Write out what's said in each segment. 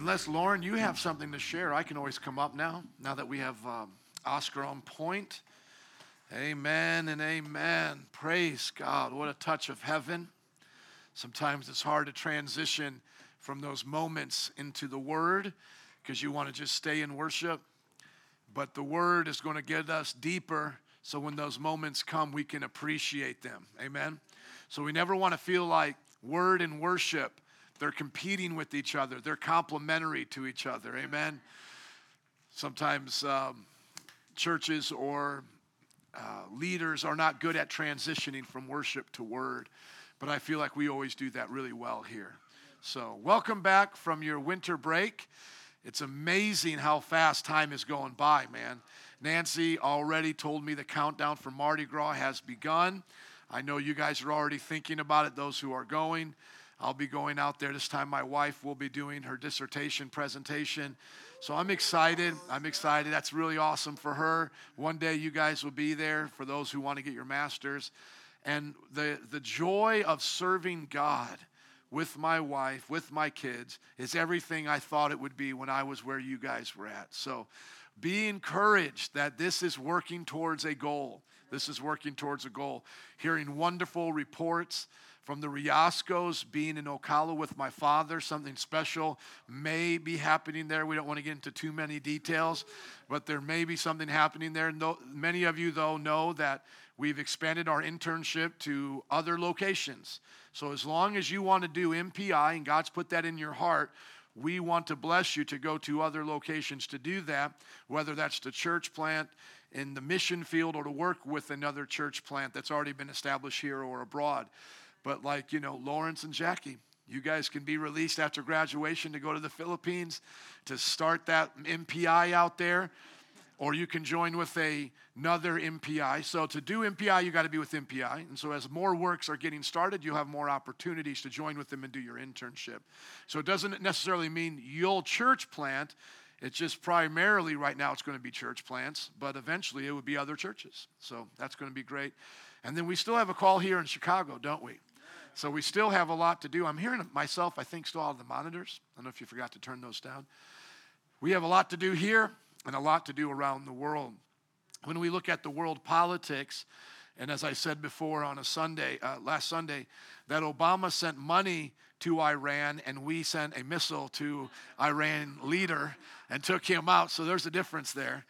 Unless, Lauren, you have something to share, I can always come up now, now that we have um, Oscar on point. Amen and amen. Praise God. What a touch of heaven. Sometimes it's hard to transition from those moments into the Word because you want to just stay in worship. But the Word is going to get us deeper so when those moments come, we can appreciate them. Amen. So we never want to feel like Word and worship they're competing with each other, they're complementary to each other. Amen. Sometimes um, churches or uh, leaders are not good at transitioning from worship to word, but I feel like we always do that really well here. So, welcome back from your winter break. It's amazing how fast time is going by, man. Nancy already told me the countdown for Mardi Gras has begun. I know you guys are already thinking about it, those who are going. I'll be going out there this time. My wife will be doing her dissertation presentation. So I'm excited. I'm excited. That's really awesome for her. One day you guys will be there for those who want to get your master's. And the, the joy of serving God with my wife, with my kids, is everything I thought it would be when I was where you guys were at. So be encouraged that this is working towards a goal. This is working towards a goal. Hearing wonderful reports from the Riascos being in Ocala with my father. Something special may be happening there. We don't want to get into too many details, but there may be something happening there. No, many of you, though, know that we've expanded our internship to other locations. So as long as you want to do MPI and God's put that in your heart, we want to bless you to go to other locations to do that, whether that's the church plant in the mission field or to work with another church plant that's already been established here or abroad. But like, you know, Lawrence and Jackie, you guys can be released after graduation to go to the Philippines to start that MPI out there, or you can join with a, another MPI. So to do MPI, you got to be with MPI. And so as more works are getting started, you'll have more opportunities to join with them and do your internship. So it doesn't necessarily mean you'll church plant. It's just primarily right now it's going to be church plants, but eventually it would be other churches. So that's going to be great. And then we still have a call here in Chicago, don't we? So we still have a lot to do. I'm hearing myself, I think, still all the monitors. I don't know if you forgot to turn those down. We have a lot to do here and a lot to do around the world. When we look at the world politics, and as I said before on a Sunday, uh, last Sunday, that Obama sent money to Iran and we sent a missile to Iran leader and took him out. So there's a difference there.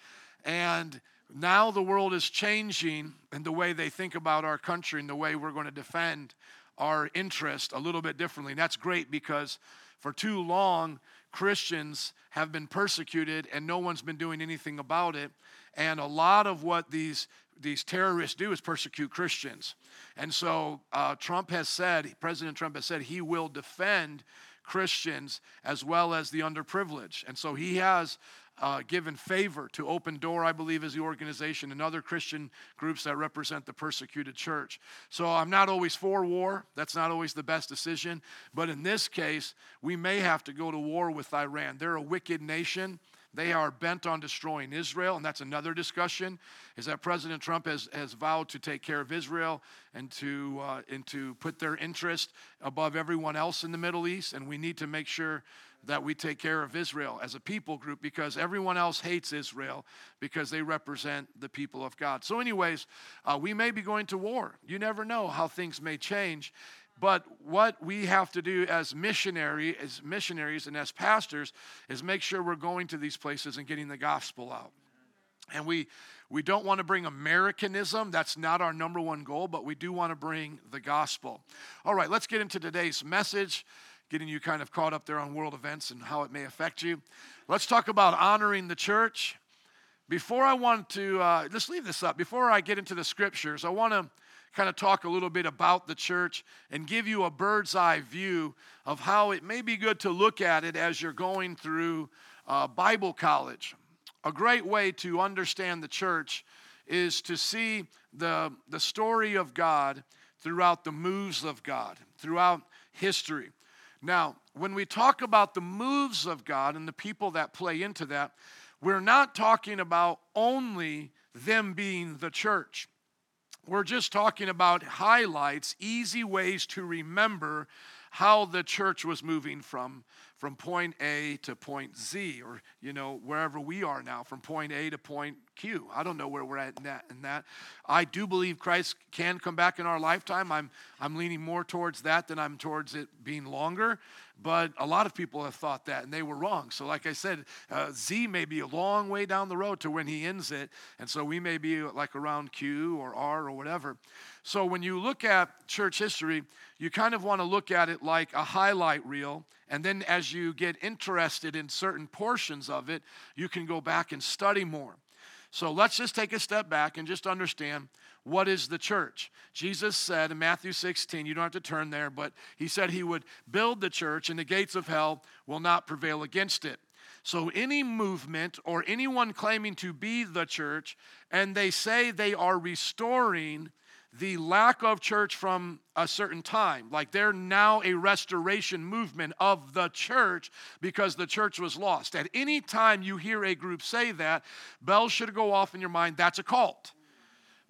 And now the world is changing in the way they think about our country and the way we're going to defend our interest a little bit differently. And that's great because for too long, Christians have been persecuted and no one's been doing anything about it. And a lot of what these, these terrorists do is persecute Christians. And so uh, Trump has said, President Trump has said, he will defend Christians as well as the underprivileged. And so he has uh, given favor to Open Door, I believe, is the organization, and other Christian groups that represent the persecuted church. So I'm not always for war. That's not always the best decision. But in this case, we may have to go to war with Iran. They're a wicked nation. They are bent on destroying Israel, and that's another discussion. Is that President Trump has, has vowed to take care of Israel and to, uh, and to put their interest above everyone else in the Middle East, and we need to make sure that we take care of Israel as a people group because everyone else hates Israel because they represent the people of God. So, anyways, uh, we may be going to war. You never know how things may change. But what we have to do as missionary, as missionaries and as pastors is make sure we're going to these places and getting the gospel out. And we we don't want to bring Americanism. That's not our number one goal, but we do want to bring the gospel. All right, let's get into today's message getting you kind of caught up there on world events and how it may affect you. Let's talk about honoring the church. Before I want to, uh, let's leave this up. Before I get into the scriptures, I want to kind of talk a little bit about the church and give you a bird's eye view of how it may be good to look at it as you're going through uh, Bible college. A great way to understand the church is to see the, the story of God throughout the moves of God, throughout history. Now, when we talk about the moves of God and the people that play into that, we're not talking about only them being the church. We're just talking about highlights, easy ways to remember how the church was moving from, from point A to point Z, or you know wherever we are now, from point A to point Q. I don't know where we're at in that. In that, I do believe Christ can come back in our lifetime. I'm I'm leaning more towards that than I'm towards it being longer. But a lot of people have thought that, and they were wrong. So, like I said, uh, Z may be a long way down the road to when he ends it, and so we may be like around Q or R or whatever. So, when you look at church history, you kind of want to look at it like a highlight reel and then as you get interested in certain portions of it, you can go back and study more. So let's just take a step back and just understand what is the church. Jesus said in Matthew 16, you don't have to turn there, but he said he would build the church and the gates of hell will not prevail against it. So, any movement or anyone claiming to be the church and they say they are restoring the lack of church from a certain time. Like they're now a restoration movement of the church because the church was lost. At any time you hear a group say that, bells should go off in your mind that's a cult.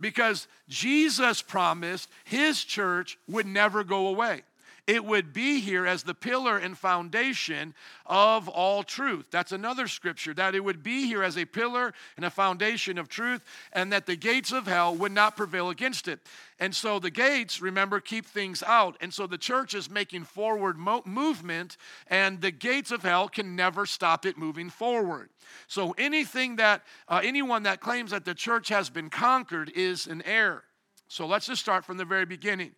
Because Jesus promised his church would never go away it would be here as the pillar and foundation of all truth. That's another scripture, that it would be here as a pillar and a foundation of truth, and that the gates of hell would not prevail against it. And so the gates, remember, keep things out. And so the church is making forward mo- movement, and the gates of hell can never stop it moving forward. So anything that, uh, anyone that claims that the church has been conquered is an error. So let's just start from the very beginning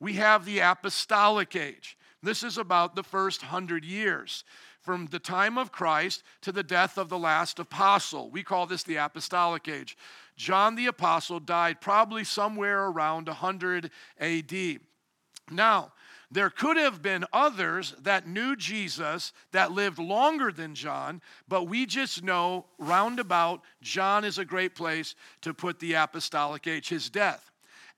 we have the apostolic age. This is about the first hundred years, from the time of Christ to the death of the last apostle. We call this the apostolic age. John the apostle died probably somewhere around 100 AD. Now, there could have been others that knew Jesus that lived longer than John, but we just know roundabout John is a great place to put the apostolic age, his death.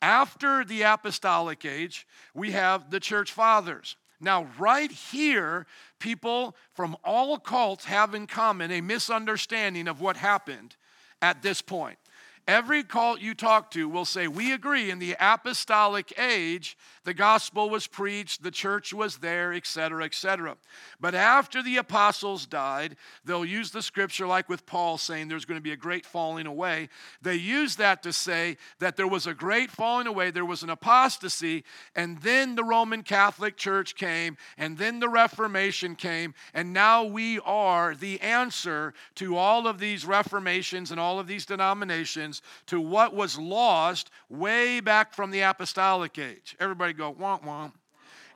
After the apostolic age, we have the church fathers. Now, right here, people from all cults have in common a misunderstanding of what happened at this point. Every cult you talk to will say, We agree in the apostolic age, the gospel was preached, the church was there, etc., etc. But after the apostles died, they'll use the scripture like with Paul saying there's going to be a great falling away. They use that to say that there was a great falling away, there was an apostasy, and then the Roman Catholic Church came, and then the Reformation came, and now we are the answer to all of these reformations and all of these denominations to what was lost way back from the apostolic age. Everybody go, womp womp.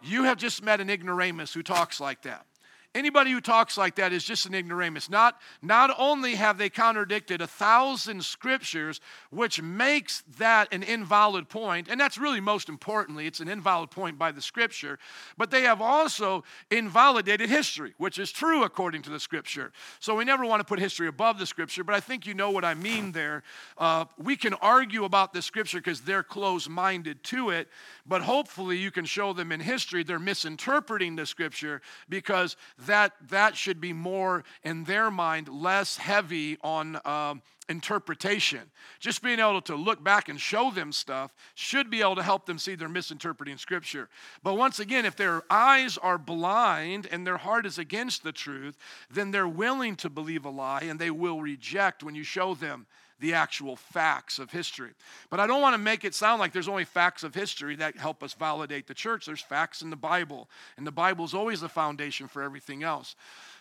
You have just met an ignoramus who talks like that. Anybody who talks like that is just an ignoramus. Not, not only have they contradicted a thousand scriptures, which makes that an invalid point, and that's really most importantly, it's an invalid point by the scripture, but they have also invalidated history, which is true according to the scripture. So we never want to put history above the scripture, but I think you know what I mean there. Uh, we can argue about the scripture because they're close minded to it, but hopefully you can show them in history they're misinterpreting the scripture because that, that should be more, in their mind, less heavy on um, interpretation. Just being able to look back and show them stuff should be able to help them see they're misinterpreting Scripture. But once again, if their eyes are blind and their heart is against the truth, then they're willing to believe a lie and they will reject when you show them the actual facts of history. But I don't want to make it sound like there's only facts of history that help us validate the church. There's facts in the Bible, and the Bible is always the foundation for everything else.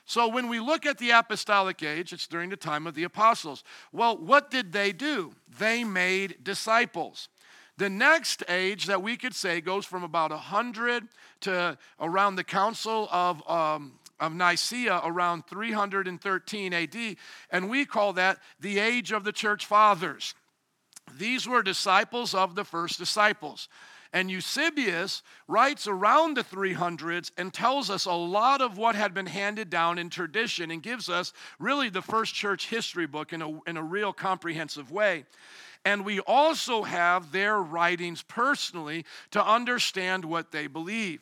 So when we look at the apostolic age, it's during the time of the apostles. Well, what did they do? They made disciples. The next age that we could say goes from about 100 to around the Council of um, of Nicaea around 313 AD, and we call that the age of the church fathers. These were disciples of the first disciples. And Eusebius writes around the 300s and tells us a lot of what had been handed down in tradition and gives us really the first church history book in a, in a real comprehensive way. And we also have their writings personally to understand what they believe.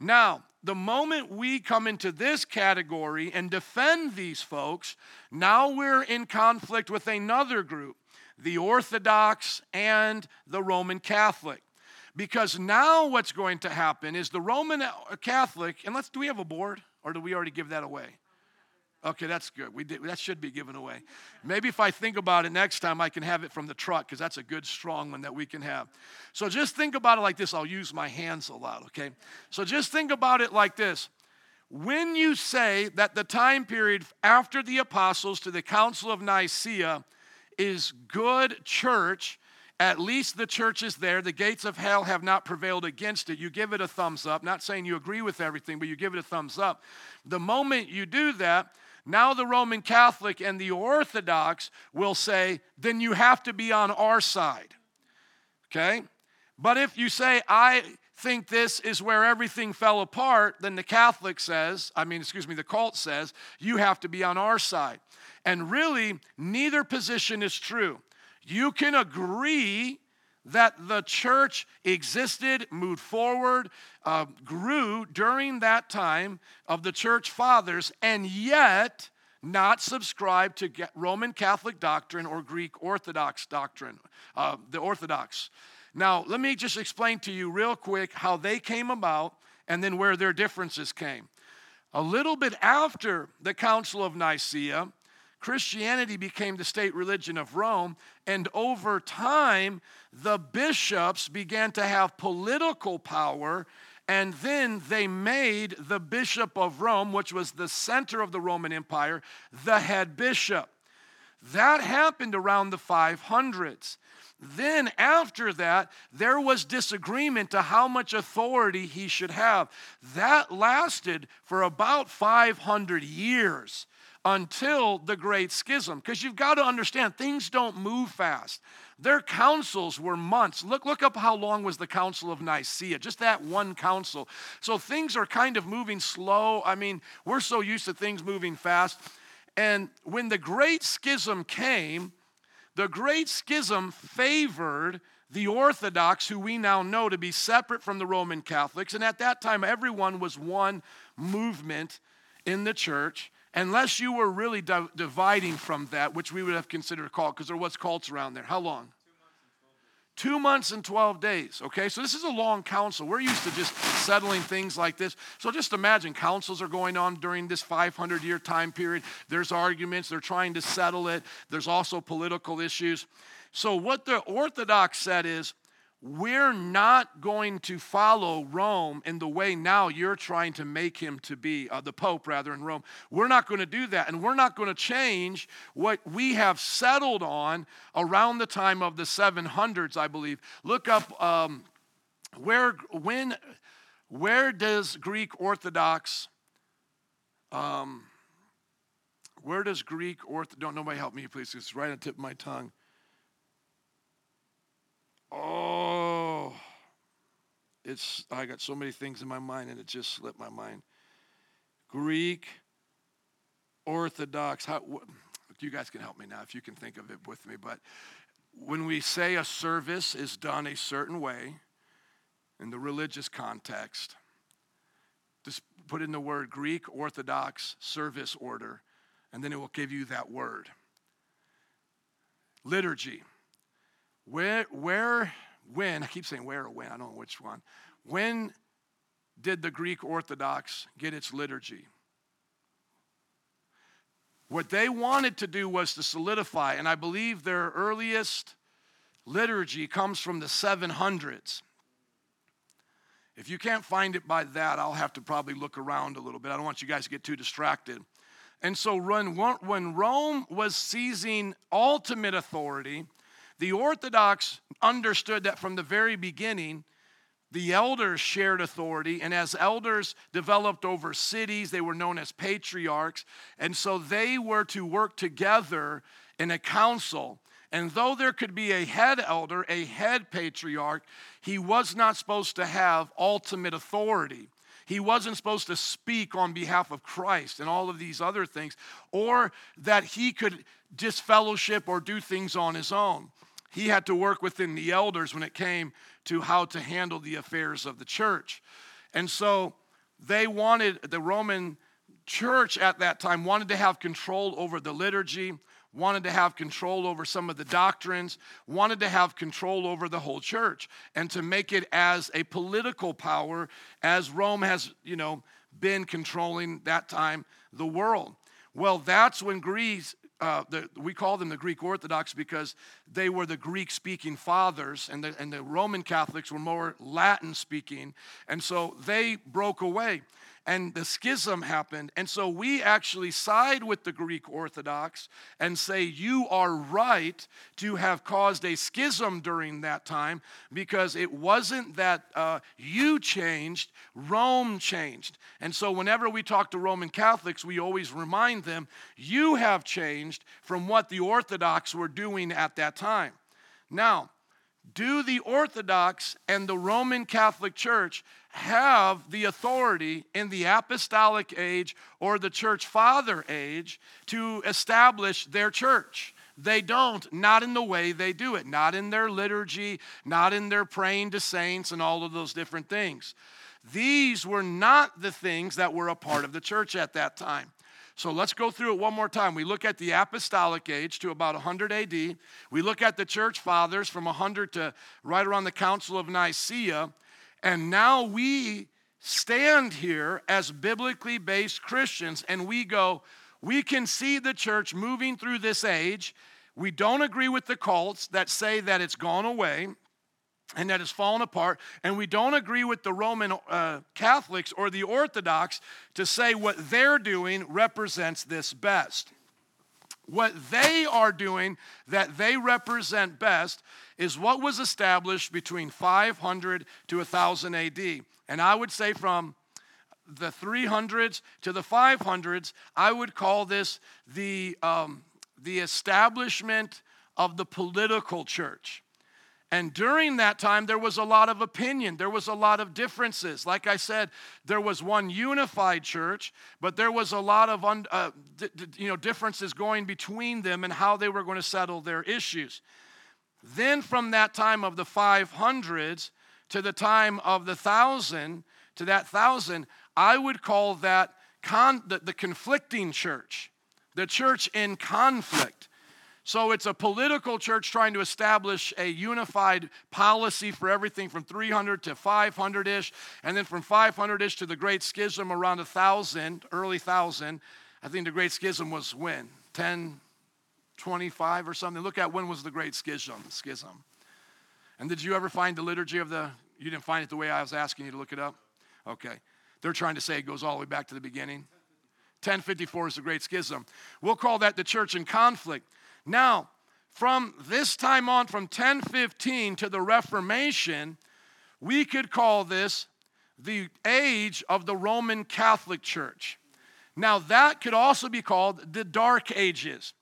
Now, the moment we come into this category and defend these folks, now we're in conflict with another group, the Orthodox and the Roman Catholic. Because now what's going to happen is the Roman Catholic, and let's do we have a board? Or do we already give that away? Okay, that's good. We did, that should be given away. Maybe if I think about it next time, I can have it from the truck because that's a good, strong one that we can have. So just think about it like this. I'll use my hands a lot, okay? So just think about it like this. When you say that the time period after the apostles to the Council of Nicaea is good church, at least the church is there. The gates of hell have not prevailed against it. You give it a thumbs up. Not saying you agree with everything, but you give it a thumbs up. The moment you do that, now the Roman Catholic and the Orthodox will say, then you have to be on our side. Okay? But if you say, I think this is where everything fell apart, then the Catholic says, I mean, excuse me, the cult says, you have to be on our side. And really, neither position is true. You can agree that the church existed, moved forward, uh, grew during that time of the church fathers, and yet not subscribe to Roman Catholic doctrine or Greek Orthodox doctrine, uh, the Orthodox. Now, let me just explain to you real quick how they came about and then where their differences came. A little bit after the Council of Nicaea, Christianity became the state religion of Rome, and over time, the bishops began to have political power, and then they made the Bishop of Rome, which was the center of the Roman Empire, the head bishop. That happened around the 500s. Then, after that, there was disagreement to how much authority he should have. That lasted for about 500 years until the Great Schism. Because you've got to understand, things don't move fast. Their councils were months. Look, look up how long was the Council of Nicaea, just that one council. So things are kind of moving slow. I mean, we're so used to things moving fast. And when the Great Schism came, the Great Schism favored the Orthodox, who we now know to be separate from the Roman Catholics. And at that time, everyone was one movement in the church unless you were really di- dividing from that, which we would have considered a cult, because there was cults around there. How long? Two months and 12 days. Okay, so this is a long council. We're used to just settling things like this. So just imagine councils are going on during this 500 year time period. There's arguments, they're trying to settle it. There's also political issues. So, what the Orthodox said is we're not going to follow Rome in the way now you're trying to make him to be, uh, the Pope rather, in Rome. We're not going to do that. And we're not going to change what we have settled on around the time of the 700s, I believe. Look up um, where, when, where does Greek Orthodox, um, where does Greek Orthodox, don't nobody help me, please, it's right on the tip of my tongue. Oh, it's, I got so many things in my mind and it just slipped my mind. Greek, Orthodox, how, you guys can help me now if you can think of it with me, but when we say a service is done a certain way in the religious context, just put in the word Greek Orthodox service order, and then it will give you that word. Liturgy. Where, where, when, I keep saying where or when, I don't know which one. When did the Greek Orthodox get its liturgy? What they wanted to do was to solidify, and I believe their earliest liturgy comes from the 700s. If you can't find it by that, I'll have to probably look around a little bit. I don't want you guys to get too distracted. And so, when Rome was seizing ultimate authority, the Orthodox understood that from the very beginning, the elders shared authority, and as elders developed over cities, they were known as patriarchs. And so they were to work together in a council. And though there could be a head elder, a head patriarch, he was not supposed to have ultimate authority. He wasn't supposed to speak on behalf of Christ and all of these other things, or that he could disfellowship or do things on his own he had to work within the elders when it came to how to handle the affairs of the church. And so they wanted, the Roman church at that time wanted to have control over the liturgy, wanted to have control over some of the doctrines, wanted to have control over the whole church, and to make it as a political power as Rome has, you know, been controlling that time the world. Well, that's when Greece, uh, the, we call them the Greek Orthodox because they were the Greek speaking fathers, and the, and the Roman Catholics were more Latin speaking. And so they broke away and the schism happened. And so we actually side with the Greek Orthodox and say, You are right to have caused a schism during that time because it wasn't that uh, you changed, Rome changed. And so whenever we talk to Roman Catholics, we always remind them, You have changed from what the Orthodox were doing at that time. Now, do the Orthodox and the Roman Catholic Church have the authority in the apostolic age or the church father age to establish their church? They don't, not in the way they do it, not in their liturgy, not in their praying to saints and all of those different things. These were not the things that were a part of the church at that time. So let's go through it one more time. We look at the apostolic age to about 100 AD. We look at the church fathers from 100 to right around the Council of Nicaea. And now we stand here as biblically based Christians and we go, we can see the church moving through this age. We don't agree with the cults that say that it's gone away and that has fallen apart. And we don't agree with the Roman uh, Catholics or the Orthodox to say what they're doing represents this best. What they are doing that they represent best is what was established between 500 to 1000 AD. And I would say from the 300s to the 500s, I would call this the, um, the establishment of the political church. And during that time, there was a lot of opinion. There was a lot of differences. Like I said, there was one unified church, but there was a lot of un, uh, d- d- you know, differences going between them and how they were going to settle their issues. Then, from that time of the 500s to the time of the thousand, to that thousand, I would call that con- the, the conflicting church, the church in conflict. So it's a political church trying to establish a unified policy for everything from 300 to 500 ish, and then from 500 ish to the Great Schism around 1,000, early 1,000. I think the Great Schism was when? 1025 or something. Look at when was the Great Schism. Schism. And did you ever find the liturgy of the? You didn't find it the way I was asking you to look it up? Okay. They're trying to say it goes all the way back to the beginning. 1054 is the Great Schism. We'll call that the church in conflict. Now, from this time on, from 1015 to the Reformation, we could call this the age of the Roman Catholic Church. Now, that could also be called the Dark Ages,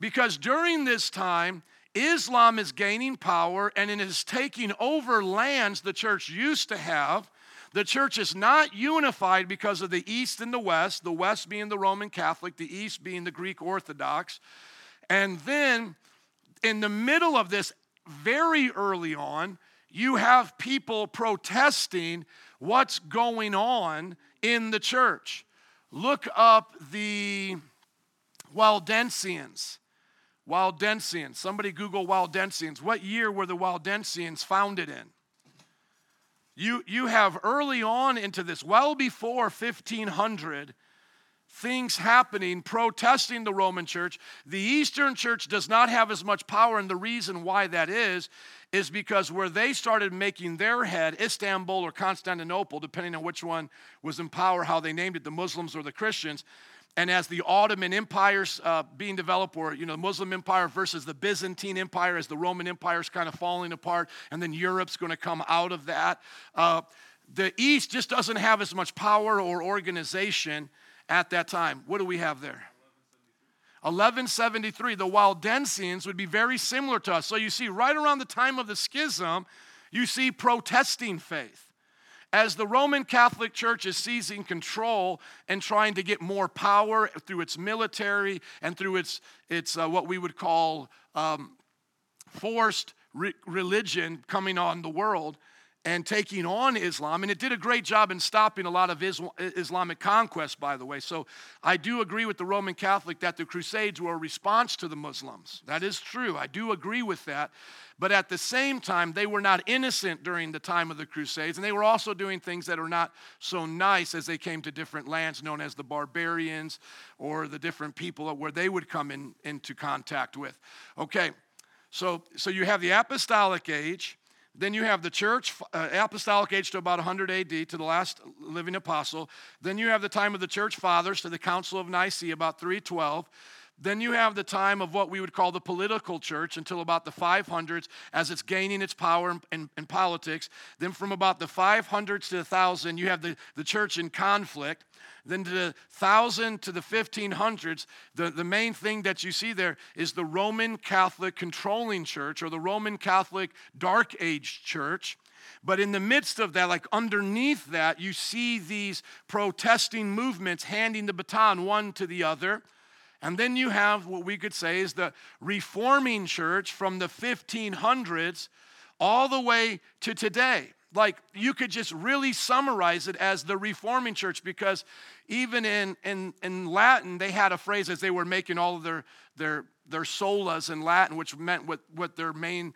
because during this time, Islam is gaining power and it is taking over lands the church used to have. The church is not unified because of the East and the West, the West being the Roman Catholic, the East being the Greek Orthodox. And then in the middle of this, very early on, you have people protesting what's going on in the church. Look up the Waldensians. Waldensians. Somebody Google Waldensians. What year were the Waldensians founded in? You, you have early on into this, well before 1500, things happening protesting the Roman church. The Eastern church does not have as much power, and the reason why that is, is because where they started making their head, Istanbul or Constantinople, depending on which one was in power, how they named it, the Muslims or the Christians. And as the Ottoman empires uh, being developed, or you know, the Muslim empire versus the Byzantine empire, as the Roman empire is kind of falling apart, and then Europe's going to come out of that. Uh, the East just doesn't have as much power or organization at that time. What do we have there? 1173. The Waldensians would be very similar to us. So you see, right around the time of the schism, you see protesting faith. As the Roman Catholic Church is seizing control and trying to get more power through its military and through its, its uh, what we would call um, forced re- religion coming on the world, and taking on Islam. And it did a great job in stopping a lot of Islamic conquest, by the way. So I do agree with the Roman Catholic that the Crusades were a response to the Muslims. That is true. I do agree with that. But at the same time, they were not innocent during the time of the Crusades, and they were also doing things that are not so nice as they came to different lands known as the barbarians or the different people where they would come in, into contact with. Okay, so, so you have the apostolic age. Then you have the church, uh, apostolic age to about 100 AD, to the last living apostle. Then you have the time of the church fathers to the Council of Nicaea, about 312. Then you have the time of what we would call the political church until about the 500s as it's gaining its power in, in, in, politics. Then from about the 500s to the 1000, you have the, the church in conflict. Then to the 1000 to the 1500s, the, the main thing that you see there is the Roman Catholic controlling church or the Roman Catholic Dark Age church. But in the midst of that, like underneath that, you see these protesting movements handing the baton one to the other. And then you have what we could say is the reforming church from the 1500s all the way to today. Like you could just really summarize it as the reforming church because even in, in, in Latin, they had a phrase as they were making all of their, their, their solas in Latin, which meant what, what their main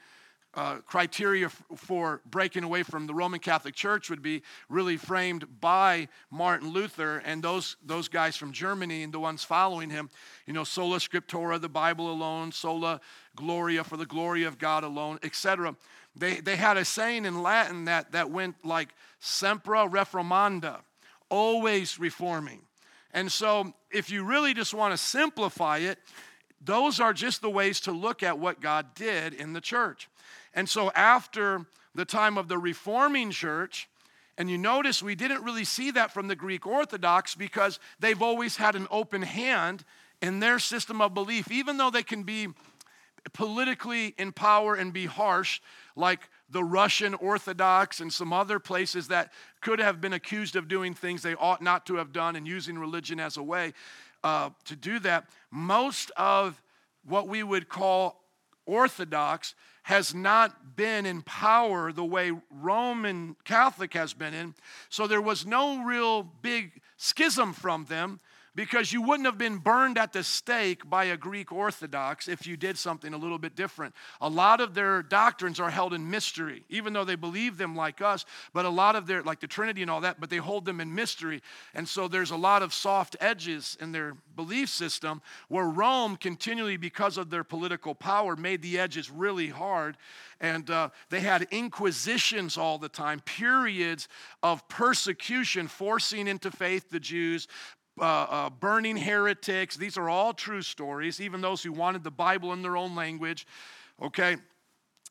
uh, criteria f- for breaking away from the Roman Catholic Church would be really framed by Martin Luther and those, those guys from Germany and the ones following him. You know, sola scriptura, the Bible alone, sola gloria, for the glory of God alone, etc. They, they had a saying in Latin that, that went like semper reformanda, always reforming. And so, if you really just want to simplify it, those are just the ways to look at what God did in the church. And so after the time of the reforming church, and you notice we didn't really see that from the Greek Orthodox because they've always had an open hand in their system of belief, even though they can be politically in power and be harsh, like the Russian Orthodox and some other places that could have been accused of doing things they ought not to have done and using religion as a way uh, to do that. Most of what we would call Orthodox has not been in power the way Roman Catholic has been in. So there was no real big schism from them because you wouldn't have been burned at the stake by a Greek Orthodox if you did something a little bit different. A lot of their doctrines are held in mystery, even though they believe them like us, but a lot of their, like the Trinity and all that, but they hold them in mystery. And so there's a lot of soft edges in their belief system where Rome continually, because of their political power, made the edges really hard. And uh, they had inquisitions all the time, periods of persecution, forcing into faith the Jews, uh, uh, burning heretics. These are all true stories, even those who wanted the Bible in their own language. Okay?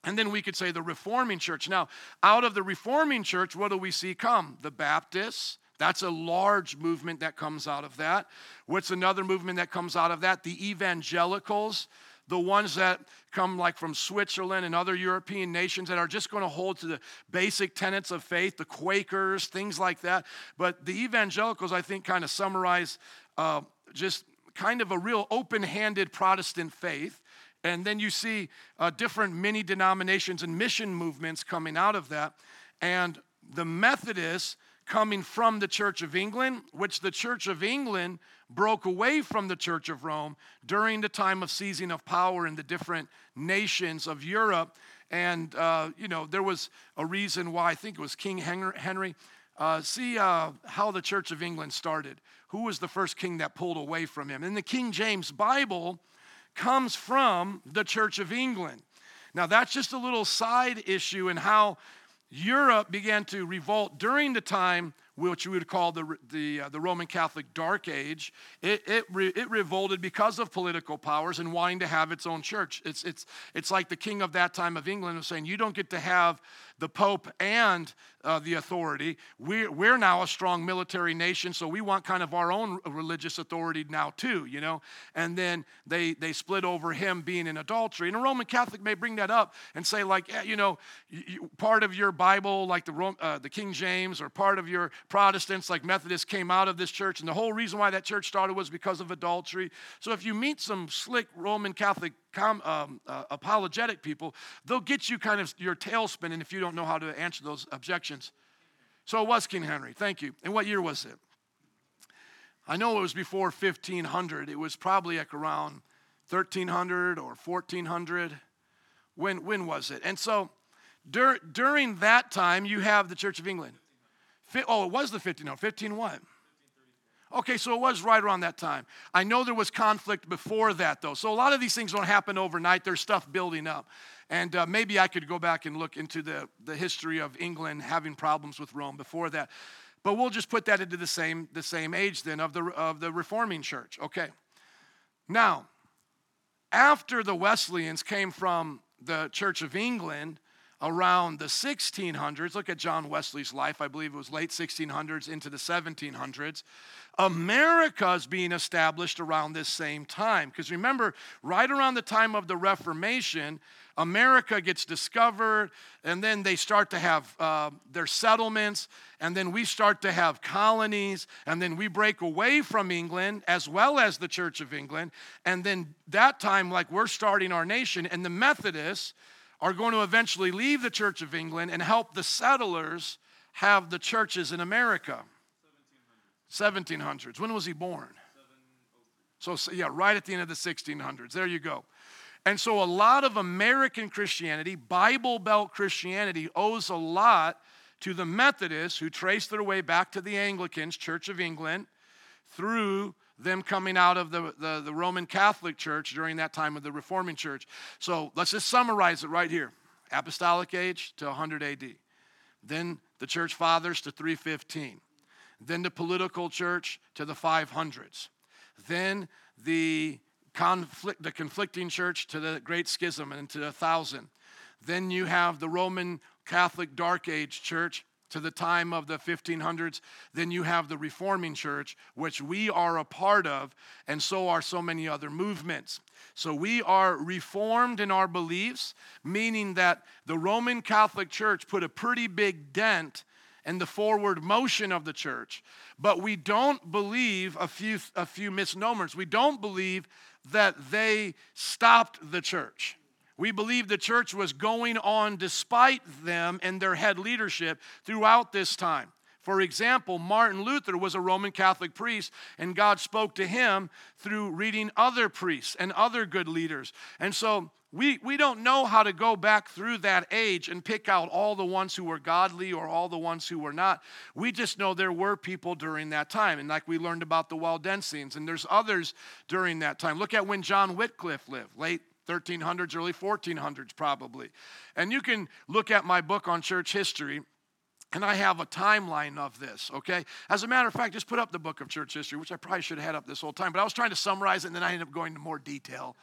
And then we could say the Reforming Church. Now, out of the Reforming Church, what do we see come? The Baptists. That's a large movement that comes out of that. What's another movement that comes out of that? The Evangelicals the ones that come like from Switzerland and other European nations that are just going to hold to the basic tenets of faith, the Quakers, things like that. But the evangelicals, I think, kind of summarize uh, just kind of a real open handed Protestant faith. And then you see uh, different mini denominations and mission movements coming out of that. And the Methodists coming from the Church of England, which the Church of England broke away from the Church of Rome during the time of seizing of power in the different nations of Europe. And, uh, you know, there was a reason why I think it was King Henry. Uh, see uh, how the Church of England started. Who was the first king that pulled away from him? And the King James Bible comes from the Church of England. Now, that's just a little side issue in how Europe began to revolt during the time which we would call the, the, uh, the Roman Catholic Dark Age, it, it, re, it revolted because of political powers and wanting to have its own church. It's, it's, it's like the king of that time of England was saying, You don't get to have the Pope and uh, the authority. We're, we're now a strong military nation, so we want kind of our own religious authority now, too, you know? And then they, they split over him being in adultery. And a Roman Catholic may bring that up and say, like, yeah, you know, you, part of your Bible, like the, uh, the King James, or part of your Protestants, like Methodists, came out of this church. And the whole reason why that church started was because of adultery. So if you meet some slick Roman Catholic com, um, uh, apologetic people, they'll get you kind of your tail spinning if you don't don't know how to answer those objections. So it was King Henry. Thank you. And what year was it? I know it was before 1500. It was probably like around 1300 or 1400. When, when was it? And so dur- during that time, you have the Church of England. Fi- oh, it was the 15, no, 15 what? Okay, so it was right around that time. I know there was conflict before that, though. So a lot of these things don't happen overnight. There's stuff building up. And uh, maybe I could go back and look into the, the history of England having problems with Rome before that. But we'll just put that into the same, the same age then of the, of the Reforming Church. Okay. Now, after the Wesleyans came from the Church of England, around the 1600s, look at John Wesley's life, I believe it was late 1600s into the 1700s. America's being established around this same time. Because remember, right around the time of the Reformation, America gets discovered, and then they start to have uh, their settlements, and then we start to have colonies, and then we break away from England as well as the Church of England. And then that time, like we're starting our nation, and the Methodists are going to eventually leave the Church of England and help the settlers have the churches in America. 1700s. 1700s. When was he born? So, yeah, right at the end of the 1600s. There you go. And so, a lot of American Christianity, Bible Belt Christianity, owes a lot to the Methodists who traced their way back to the Anglicans, Church of England, through them coming out of the, the, the, Roman Catholic Church during that time of the Reforming Church. So let's just summarize it right here. Apostolic age to 100 AD, then the church fathers to 315, then the political church to the 500s, then the conflict, the conflicting church to the Great Schism and to the thousand. Then you have the Roman Catholic Dark Age church to the time of the 1500s. Then you have the Reforming Church, which we are a part of, and so are so many other movements. So we are reformed in our beliefs, meaning that the Roman Catholic Church put a pretty big dent in the forward motion of the church. But we don't believe a few, a few misnomers. We don't believe that they stopped the church. We believe the church was going on despite them and their head leadership throughout this time. For example, Martin Luther was a Roman Catholic priest, and God spoke to him through reading other priests and other good leaders. And so we, we don't know how to go back through that age and pick out all the ones who were godly or all the ones who were not. We just know there were people during that time. And like we learned about the Waldensians, and there's others during that time. Look at when John Wycliffe lived, late 1300s, early 1400s, probably. And you can look at my book on church history, and I have a timeline of this, okay? As a matter of fact, just put up the book of church history, which I probably should have had up this whole time, but I was trying to summarize it, and then I ended up going into more detail.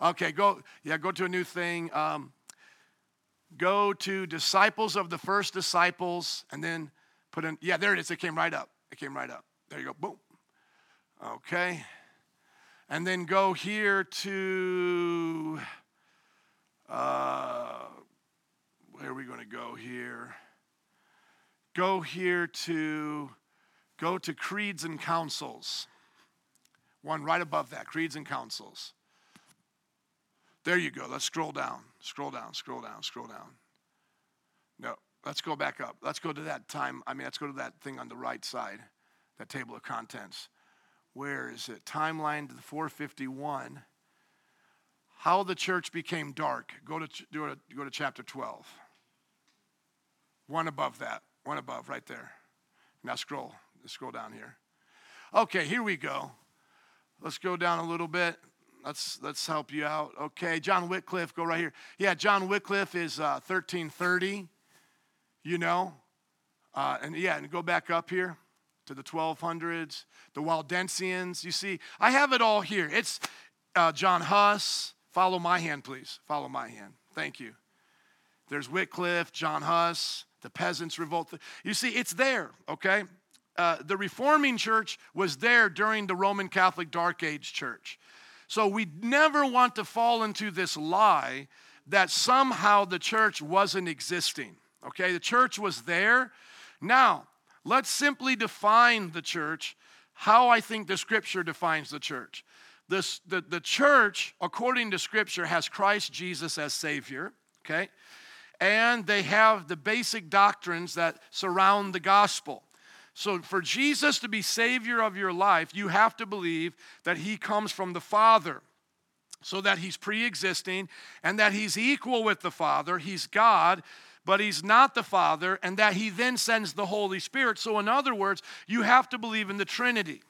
Okay, go, yeah, go to a new thing. Um, go to disciples of the first disciples, and then put in, yeah, there it is. It came right up. It came right up. There you go. Boom. Okay and then go here to, uh, where are we going to go here? Go here to, go to creeds and councils. One right above that, creeds and councils. There you go. Let's scroll down, scroll down, scroll down, scroll down. No, let's go back up. Let's go to that time. I mean, let's go to that thing on the right side, that table of contents where is it? Timeline to the 451. How the church became dark. Go to, go to, go to chapter 12. One above that. One above, right there. Now scroll. Let's scroll down here. Okay, here we go. Let's go down a little bit. Let's let's help you out. Okay, John Wycliffe, go right here. Yeah, John Wycliffe is uh, 1330. You know, uh, and yeah, and go back up here to the 1200s, the Waldensians. You see, I have it all here. It's uh, John Huss. Follow my hand, please. Follow my hand. Thank you. There's Wycliffe, John Huss, the Peasants' Revolt. You see, it's there, okay? Uh, the Reforming Church was there during the Roman Catholic Dark Age Church. So we never want to fall into this lie that somehow the church wasn't existing. Okay, the church was there. Now, Let's simply define the church how I think the scripture defines the church. This, the, the church, according to scripture, has Christ Jesus as Savior, okay? and they have the basic doctrines that surround the gospel. So, for Jesus to be Savior of your life, you have to believe that He comes from the Father, so that He's pre existing and that He's equal with the Father. He's God, but He's not the Father, and that He then sends the Holy Spirit. So, in other words, you have to believe in the Trinity.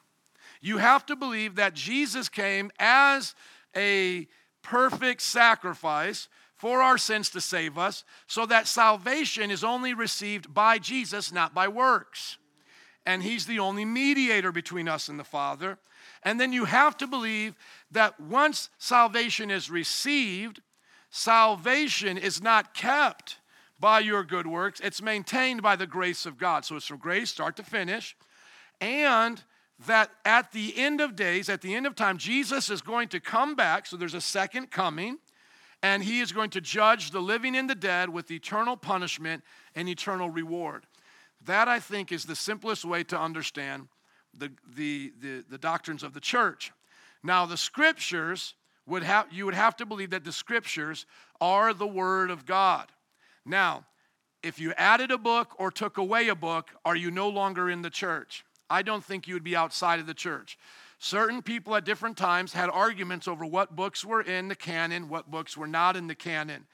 You have to believe that Jesus came as a perfect sacrifice for our sins to save us, so that salvation is only received by Jesus, not by works. And He's the only mediator between us and the Father. And then you have to believe that once salvation is received, salvation is not kept by your good works, it's maintained by the grace of God. So it's from grace, start to finish. And that at the end of days, at the end of time, Jesus is going to come back. So there's a second coming and he is going to judge the living and the dead with eternal punishment and eternal reward. That, I think, is the simplest way to understand the, the, the, the doctrines of the church. Now, the scriptures would have, you would have to believe that the scriptures are the word of God. Now, if you added a book or took away a book, are you no longer in the church? I don't think you would be outside of the church. Certain people at different times had arguments over what books were in the canon, what books were not in the canon.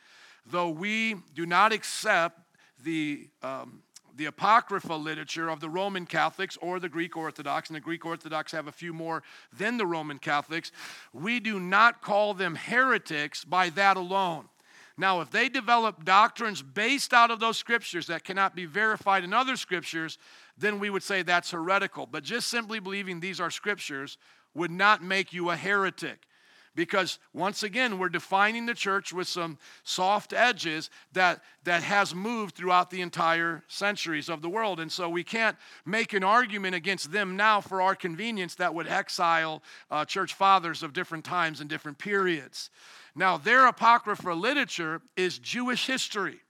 Though we do not accept the, um, the Apocrypha literature of the Roman Catholics or the Greek Orthodox, and the Greek Orthodox have a few more than the Roman Catholics, we do not call them heretics by that alone. Now, if they develop doctrines based out of those scriptures that cannot be verified in other scriptures, then we would say that's heretical. But just simply believing these are scriptures would not make you a heretic. Because once again, we're defining the church with some soft edges that, that has moved throughout the entire centuries of the world. And so we can't make an argument against them now for our convenience that would exile uh, church fathers of different times and different periods. Now, their apocrypha literature is Jewish history.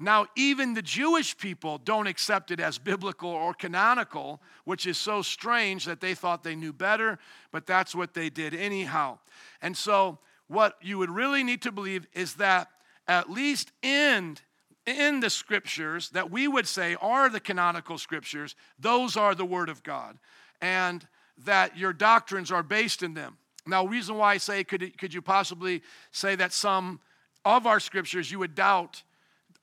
Now, even the Jewish people don't accept it as biblical or canonical, which is so strange that they thought they knew better, but that's what they did anyhow. And so, what you would really need to believe is that at least in, in the scriptures that we would say are the canonical scriptures, those are the Word of God, and that your doctrines are based in them. Now, reason why I say, could, could you possibly say that some of our scriptures you would doubt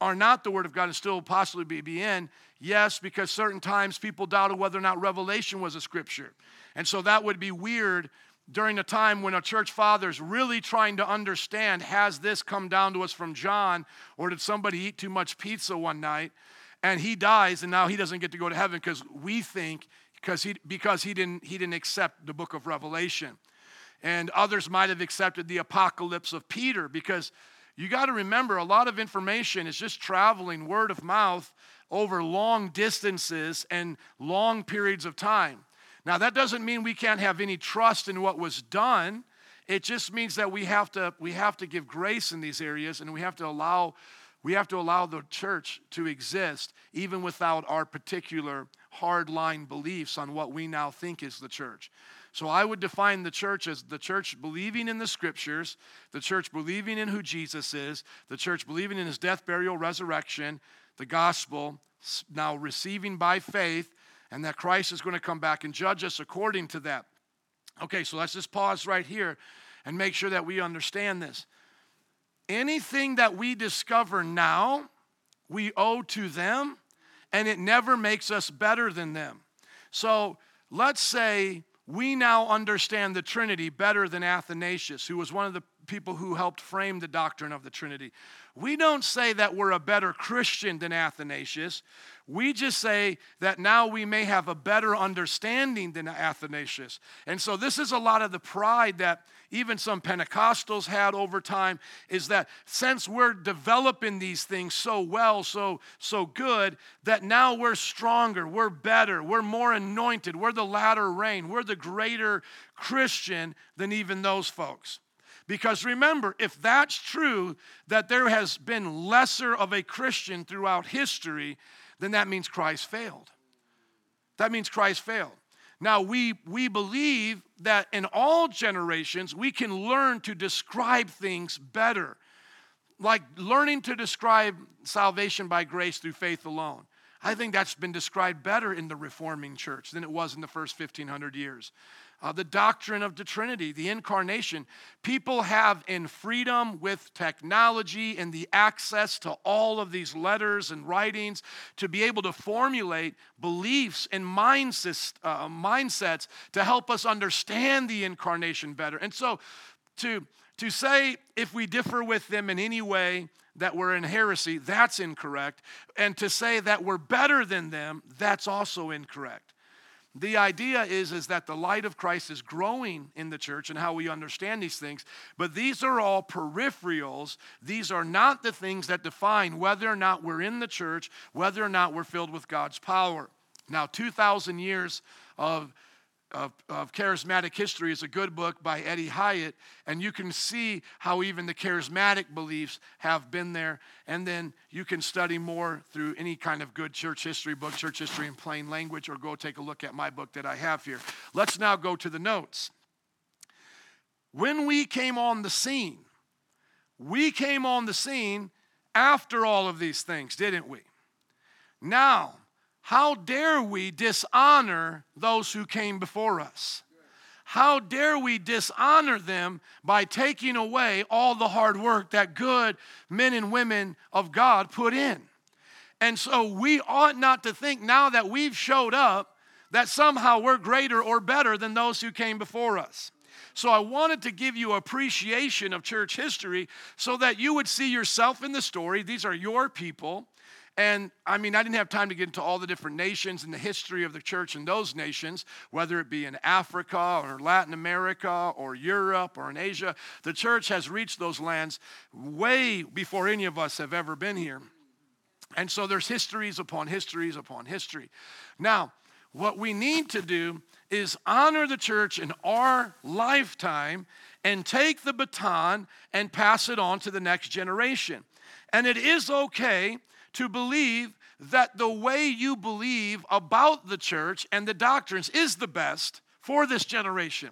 are not the Word of God and still possibly be, in? Yes, because certain times people doubted whether or not Revelation was a scripture. And so that would be weird during a time when a church father is really trying to understand has this come down to us from John, or did somebody eat too much pizza one night? And he dies, and now he doesn't get to go to heaven because we think because he, because he, didn't, he didn't accept the book of Revelation. And others might have accepted the apocalypse of Peter because you got to remember, a lot of information is just traveling word of mouth over long distances and long periods of time. Now, that doesn't mean we can't have any trust in what was done. It just means that we have to, we have to give grace in these areas and we have to allow we have to allow the church to exist even without our particular hardline beliefs on what we now think is the church. So I would define the church as the church believing in the scriptures, the church believing in who Jesus is, the church believing in his death, burial, resurrection, the gospel, now receiving by faith, and that Christ is going to come back and judge us according to that. Okay, so let's just pause right here and make sure that we understand this. Anything that we discover now, we owe to them, and it never makes us better than them. So let's say we now understand the Trinity better than Athanasius, who was one of the people who helped frame the doctrine of the Trinity. We don't say that we're a better Christian than Athanasius. We just say that now we may have a better understanding than Athanasius. And so, this is a lot of the pride that even some Pentecostals had over time is that since we're developing these things so well, so, so good, that now we're stronger, we're better, we're more anointed, we're the latter rain, we're the greater Christian than even those folks. Because remember, if that's true, that there has been lesser of a Christian throughout history, then that means Christ failed. That means Christ failed. Now, we, we believe that in all generations, we can learn to describe things better. like learning to describe salvation by grace through faith alone. I think that's been described better in the Reforming Church than it was in the first 1500 years. Uh, the doctrine of the Trinity, the incarnation. People have in freedom with technology and the access to all of these letters and writings to be able to formulate beliefs and mindsets, uh, mindsets to help us understand the incarnation better. And so to, to say if we differ with them in any way, that we're in heresy, that's incorrect. And to say that we're better than them, that's also incorrect. The idea is, is that the light of Christ is growing in the church and how we understand these things, but these are all peripherals. These are not the things that define whether or not we're in the church, whether or not we're filled with God's power. Now, 2,000 years of of, of, charismatic history is a good book by Eddie Hyatt, and you can see how even the charismatic beliefs have been there. And then you can study more through any kind of good church history book, church history in plain language, or go take a look at my book that I have here. Let's now go to the notes. When we came on the scene, we came on the scene after all of these things, didn't we? Now, how dare we dishonor those who came before us? How dare we dishonor them by taking away all the hard work that good men and women of God put in? And so we ought not to think now that we've showed up that somehow we're greater or better than those who came before us. So I wanted to give you appreciation of church history so that you would see yourself in the story. These are your people. And I mean, I didn't have time to get into all the different nations and the history of the church in those nations, whether it be in Africa or Latin America or Europe or in Asia. The church has reached those lands way before any of us have ever been here. And so there's histories upon histories upon history. Now, what we need to do is honor the church in our lifetime and take the baton and pass it on to the next generation. And it is okay to believe that the way you believe about the church and the doctrines is the best for this generation.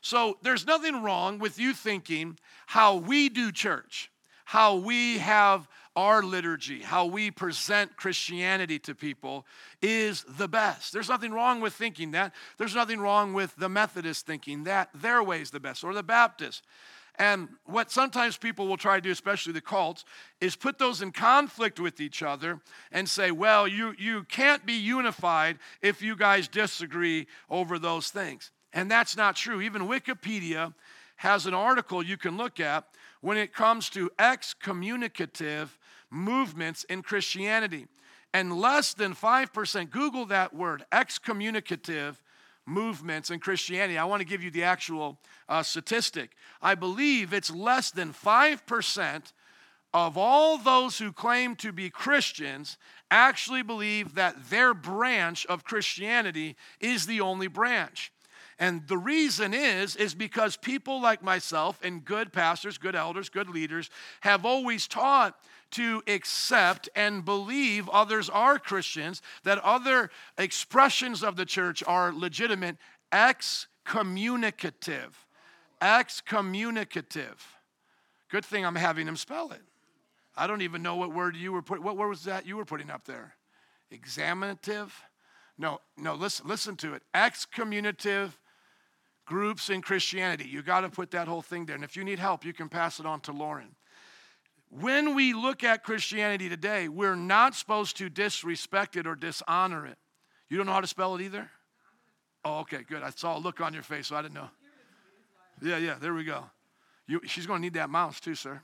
So there's nothing wrong with you thinking how we do church, how we have our liturgy, how we present Christianity to people is the best. There's nothing wrong with thinking that. There's nothing wrong with the Methodist thinking that their way is the best or the Baptist. And what sometimes people will try to do, especially the cults, is put those in conflict with each other and say, well, you, you can't be unified if you guys disagree over those things. And that's not true. Even Wikipedia has an article you can look at when it comes to excommunicative movements in Christianity. And less than 5%, Google that word, excommunicative movements in Christianity. I want to give you the actual uh, statistic. I believe it's less than 5% of all those who claim to be Christians actually believe that their branch of Christianity is the only branch. And the reason is is because people like myself and good pastors, good elders, good leaders have always taught to accept and believe others are Christians, that other expressions of the church are legitimate, excommunicative. Excommunicative. Good thing I'm having him spell it. I don't even know what word you were putting. What word was that you were putting up there? Examinative? No, no, listen, listen to it. Excommunicative groups in Christianity. You got to put that whole thing there. And if you need help, you can pass it on to Lauren. When we look at Christianity today, we're not supposed to disrespect it or dishonor it. You don't know how to spell it either? Oh, okay, good. I saw a look on your face, so I didn't know. Yeah, yeah, there we go. You, she's going to need that mouse too, sir.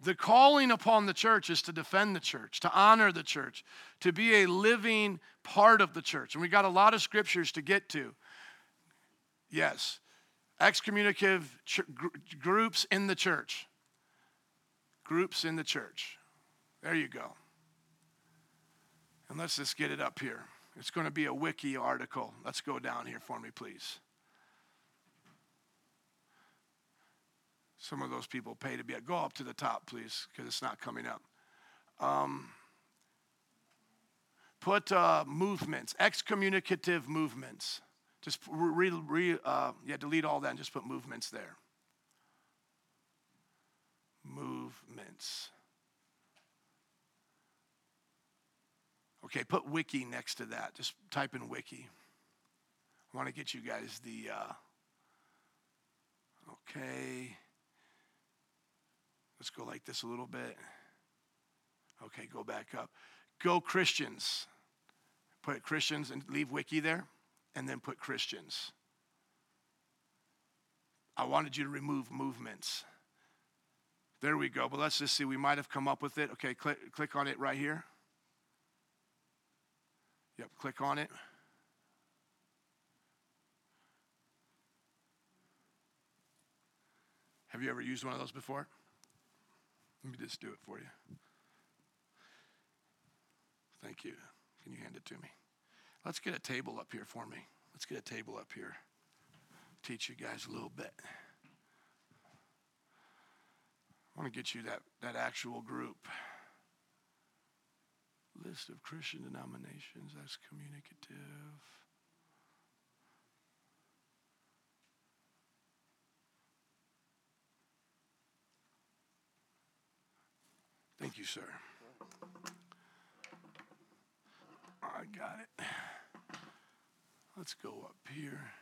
The calling upon the church is to defend the church, to honor the church, to be a living part of the church. And we got a lot of scriptures to get to. Yes, excommunicative ch- groups in the church groups in the church. There you go. And let's just get it up here. It's going to be a wiki article. Let's go down here for me, please. Some of those people pay to be. Go up to the top, please, because it's not coming up. Um, put uh, movements, excommunicative movements. Just re, re, uh, yeah, delete all that and just put movements there Okay, put wiki next to that. Just type in wiki. I want to get you guys the. Uh, okay. Let's go like this a little bit. Okay, go back up. Go Christians. Put Christians and leave wiki there, and then put Christians. I wanted you to remove movements. There we go. But let's just see. We might have come up with it. Okay, click, click on it right here. Yep, click on it. Have you ever used one of those before? Let me just do it for you. Thank you. Can you hand it to me? Let's get a table up here for me. Let's get a table up here. Teach you guys a little bit. I want to get you that, that actual group. List of Christian denominations, that's communicative. Thank you, sir. I got it. Let's go up here.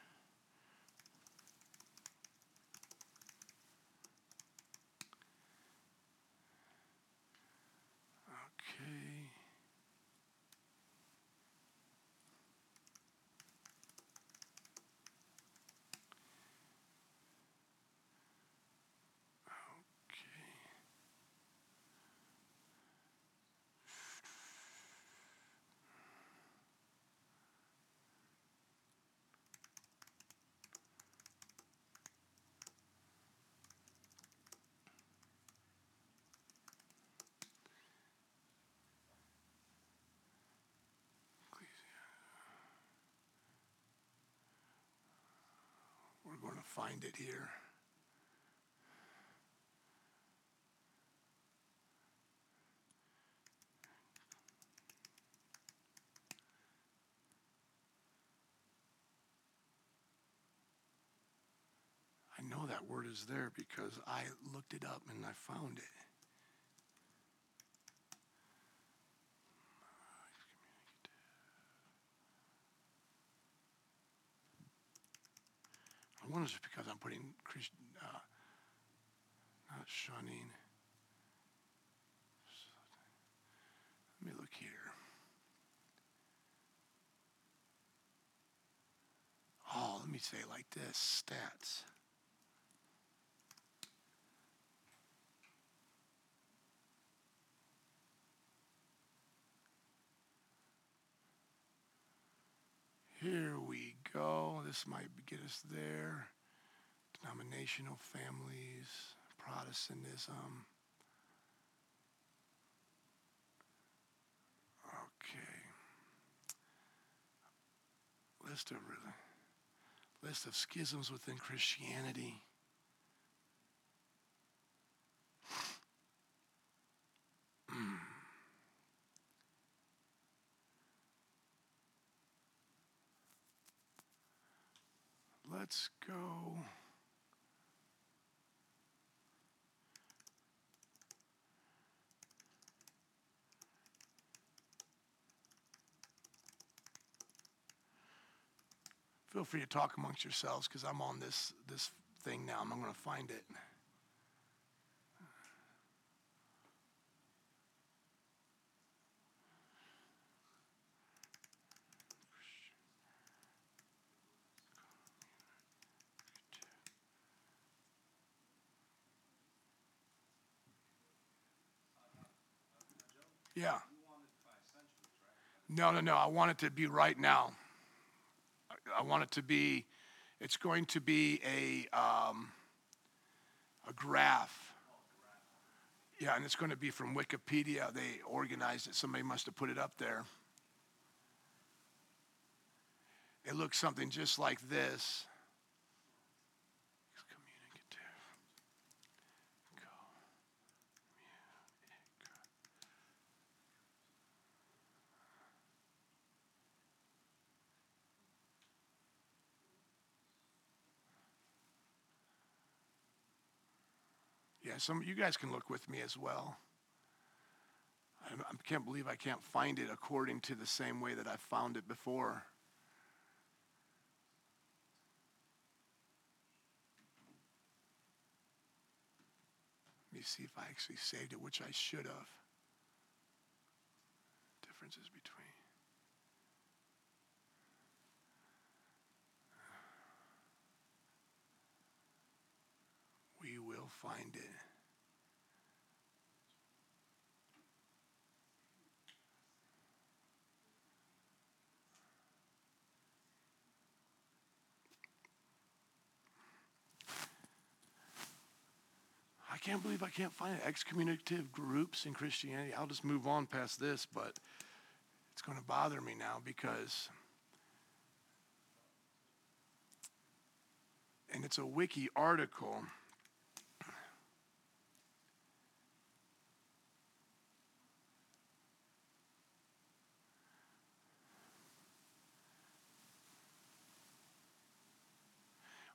Find it here. I know that word is there because I looked it up and I found it. I is because I'm putting Christian, uh, not shunning. Let me look here. Oh, let me say like this stats. Here we go. This might get us there. Denominational families, Protestantism. Okay. List of really, list of schisms within Christianity. Hmm. Let's go. Feel free to talk amongst yourselves because I'm on this this thing now. I'm going to find it. Yeah. No, no, no. I want it to be right now. I- want it to be. It's going to be a um, a graph. Yeah, and it's going to be from Wikipedia. They organized it. Somebody must have put it up there. It looks something just like this. It's communicative. Go. Some you guys can look with me as well. I, I can't believe I can't find it according to the same way that I found it before. Let me see if I actually saved it, which I should have. Differences between. We will find it. I can't believe I can't find. Excommunicative groups in Christianity. I'll just move on past this, but it's going to bother me now because. And it's a wiki article.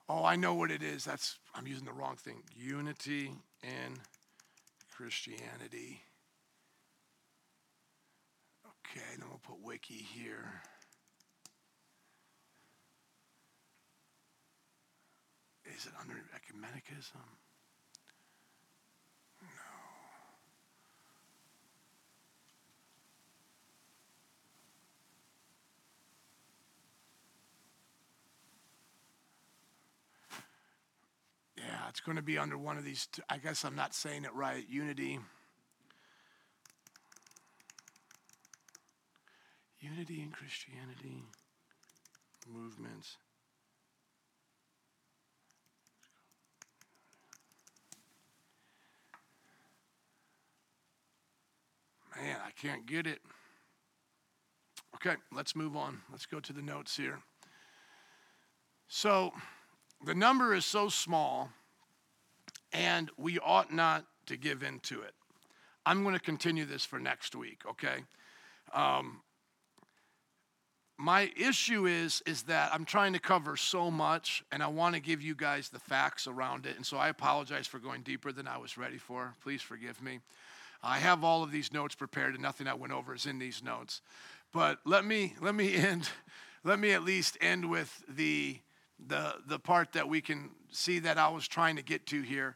Oh, I know what it is. That's I'm using the wrong thing. Unity in Christianity. Okay, then we'll put wiki here. Is it under ecumenicism? It's going to be under one of these. Two, I guess I'm not saying it right. Unity. Unity in Christianity movements. Man, I can't get it. Okay, let's move on. Let's go to the notes here. So, the number is so small and we ought not to give in to it. I'm going to continue this for next week, okay? Um, my issue is is that I'm trying to cover so much and I want to give you guys the facts around it and so I apologize for going deeper than I was ready for. Please forgive me. I have all of these notes prepared and nothing I went over is in these notes. But let me let me end let me at least end with the the the part that we can see that I was trying to get to here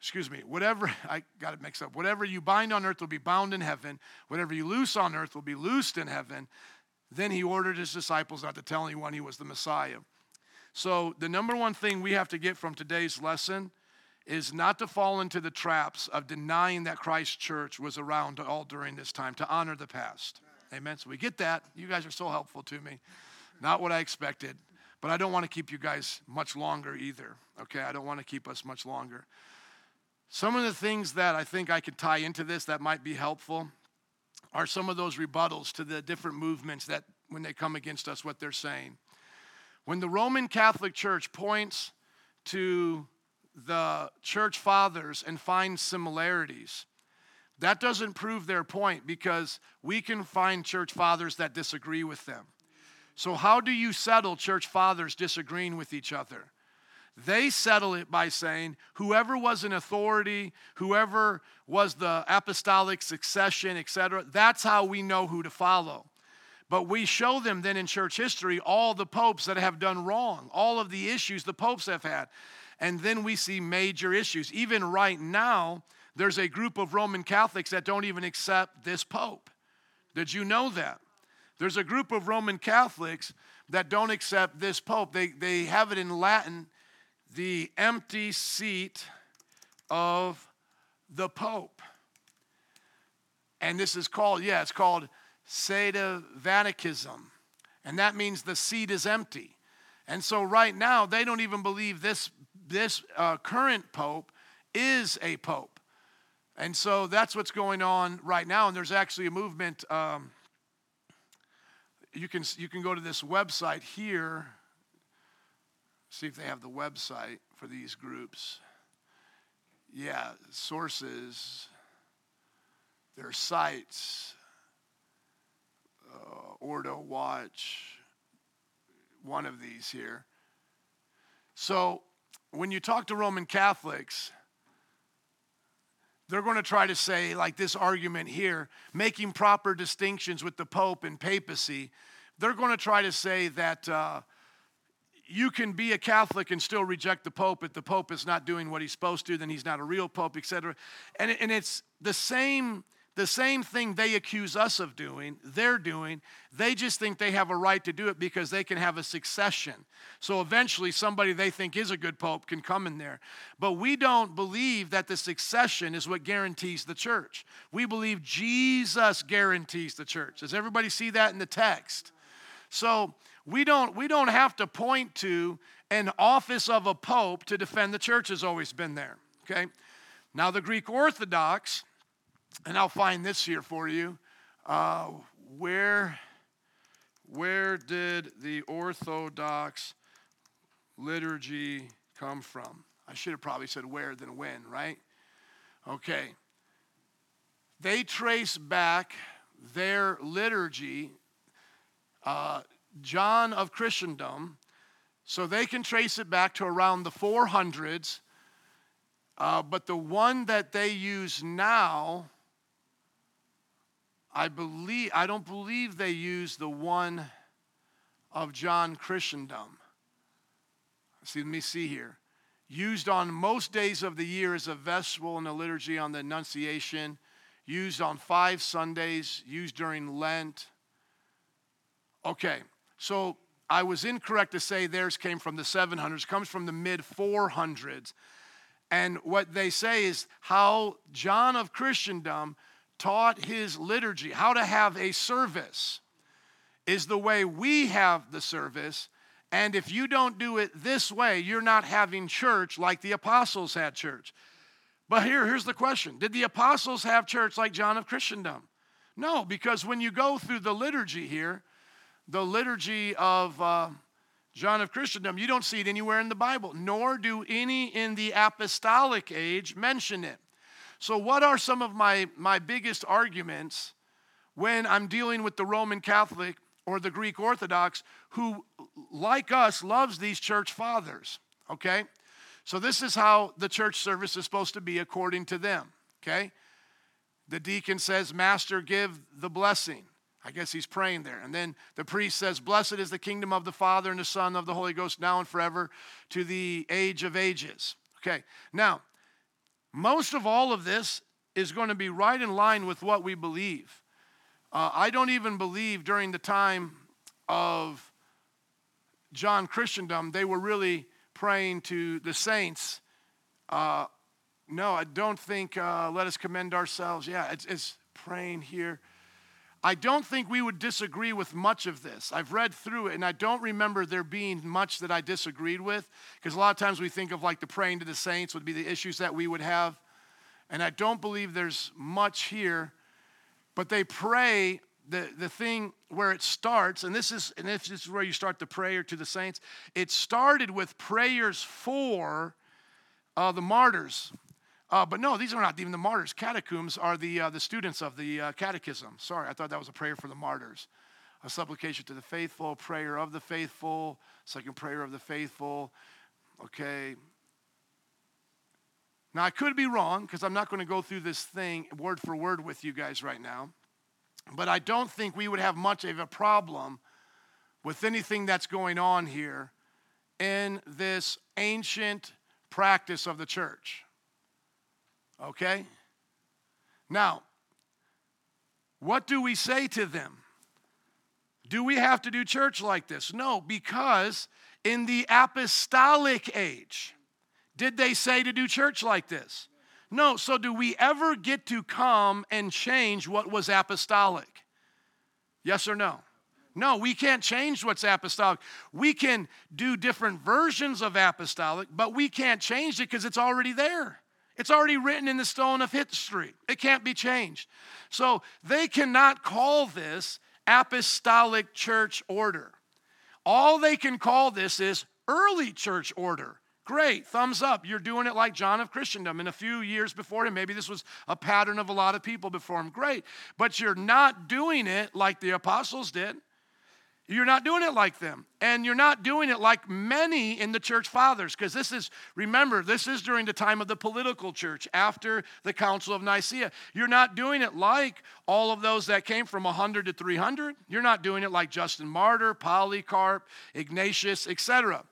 excuse me, whatever, I got it mixed up. Whatever you bind on earth will be bound in heaven. Whatever you loose on earth will be loosed in heaven. Then he ordered his disciples not to tell anyone he was the Messiah. So, the number one thing we have to get from today's lesson is not to fall into the traps of denying that Christ's church was around all during this time, to honor the past. Amen. So, we get that. You guys are so helpful to me. Not what I expected, but I don't want to keep you guys much longer either. Okay, I don't want to keep us much longer. Some of the things that I think I could tie into this that might be helpful are some of those rebuttals to the different movements that, when they come against us, what they're saying. When the Roman Catholic Church points to the church fathers and finds similarities, that doesn't prove their point because we can find church fathers that disagree with them. So, how do you settle church fathers disagreeing with each other? They settle it by saying, whoever was an authority, whoever was the apostolic succession, etc., that's how we know who to follow. But we show them then in church history all the popes that have done wrong, all of the issues the popes have had. And then we see major issues. Even right now, there's a group of Roman Catholics that don't even accept this pope. Did you know that? There's a group of Roman Catholics that don't accept this pope. They, they have it in Latin the empty seat of the Pope. And this is called, yeah, it's called Vaticism, And that means the seat is empty. And so right now, they don't even believe this, this uh, current Pope is a Pope. And so that's what's going on right now. And there's actually a movement. Um, you can, you can go to this website here, see if they have the website for these groups. Yeah, sources, their sites, uh, Ordo Watch, one of these here. So when you talk to Roman Catholics, they're going to try to say, like this argument here, making proper distinctions with the Pope and papacy. They're going to try to say that uh, you can be a Catholic and still reject the Pope if the Pope is not doing what he's supposed to, then he's not a real Pope, etc. And, and it's the same the same thing they accuse us of doing, they're doing. They just think they have a right to do it because they can have a succession. So eventually, somebody they think is a good pope can come in there. But we don't believe that the succession is what guarantees the church. We believe Jesus guarantees the church. Does everybody see that in the text? So we don't, we don't have to point to an office of a pope to defend the church, has always been there. Okay? Now, the Greek Orthodox and I'll find this here for you. Uh, where, where did the Orthodox liturgy come from? I should have probably said where than when, right? Okay. They trace back their liturgy, uh, John of Chrysostom, so they can trace it back to around the 400s. Uh, but the one that they use now I believe I don't believe they use the one of John Chrysostom. See, let me see here. Used on most days of the year as a vestibule in the liturgy on the Annunciation, used on five Sundays, used during Lent. Okay, so I was incorrect to say theirs came from the 700s, comes from the mid 400s. And what they say is how John of Chrysostom taught his liturgy, how to have a service, is the way we have the service. And if you don't do it this way, you're not having church like the apostles had church. But here, here's the question Did the apostles have church like John of Chrysostom? No, because when you go through the liturgy here, the liturgy of uh, John of Chrysostom, you don't see it anywhere in the Bible, nor do any in the apostolic age mention it. So, what are some of my, my biggest arguments when I'm dealing with the Roman Catholic or the Greek Orthodox who, like us, loves these church fathers? Okay? So, this is how the church service is supposed to be according to them. Okay? The deacon says, Master, give the blessing. I guess he's praying there. And then the priest says, Blessed is the kingdom of the Father and the Son of the Holy Ghost now and forever to the age of ages. Okay, now most of all of this is going to be right in line with what we believe. Uh, I don't even believe during the time of John Chrysostom they were really praying to the saints. Uh, no, I don't think uh, let us commend ourselves. Yeah, it's, it's praying here. I don't think we would disagree with much of this. I've read through it and I don't remember there being much that I disagreed with because a lot of times we think of like the praying to the saints would be the issues that we would have. And I don't believe there's much here, but they pray the, the thing where it starts, and this is and this is where you start the prayer to the saints. It started with prayers for uh, the martyrs. Uh, but no, these are not even the martyrs. Catechumens are the, uh, the students of the uh, catechism. Sorry, I thought that was a prayer for the martyrs. A supplication to the faithful, prayer of the faithful, second prayer of the faithful. Okay. Now, I could be wrong because I'm not going to go through this thing word for word with you guys right now. But I don't think we would have much of a problem with anything that's going on here in this ancient practice of the church. Okay? Now, what do we say to them? Do we have to do church like this? No, because in the apostolic age, did they say to do church like this? No. So, do we ever get to come and change what was apostolic? Yes or no? No, we can't change what's apostolic. We can do different versions of apostolic, but we can't change it because it's already there. It's already written in the stone of history. It can't be changed. So they cannot call this apostolic church order. All they can call this is early church order. Great, thumbs up. You're doing it like John of Chrysostom and a few years before him. Maybe this was a pattern of a lot of people before him. Great. But you're not doing it like the apostles did. You're not doing it like them. And you're not doing it like many in the church fathers, because this is, remember, this is during the time of the political church after the Council of Nicaea. You're not doing it like all of those that came from 100 to 300. You're not doing it like Justin Martyr, Polycarp, Ignatius, etc.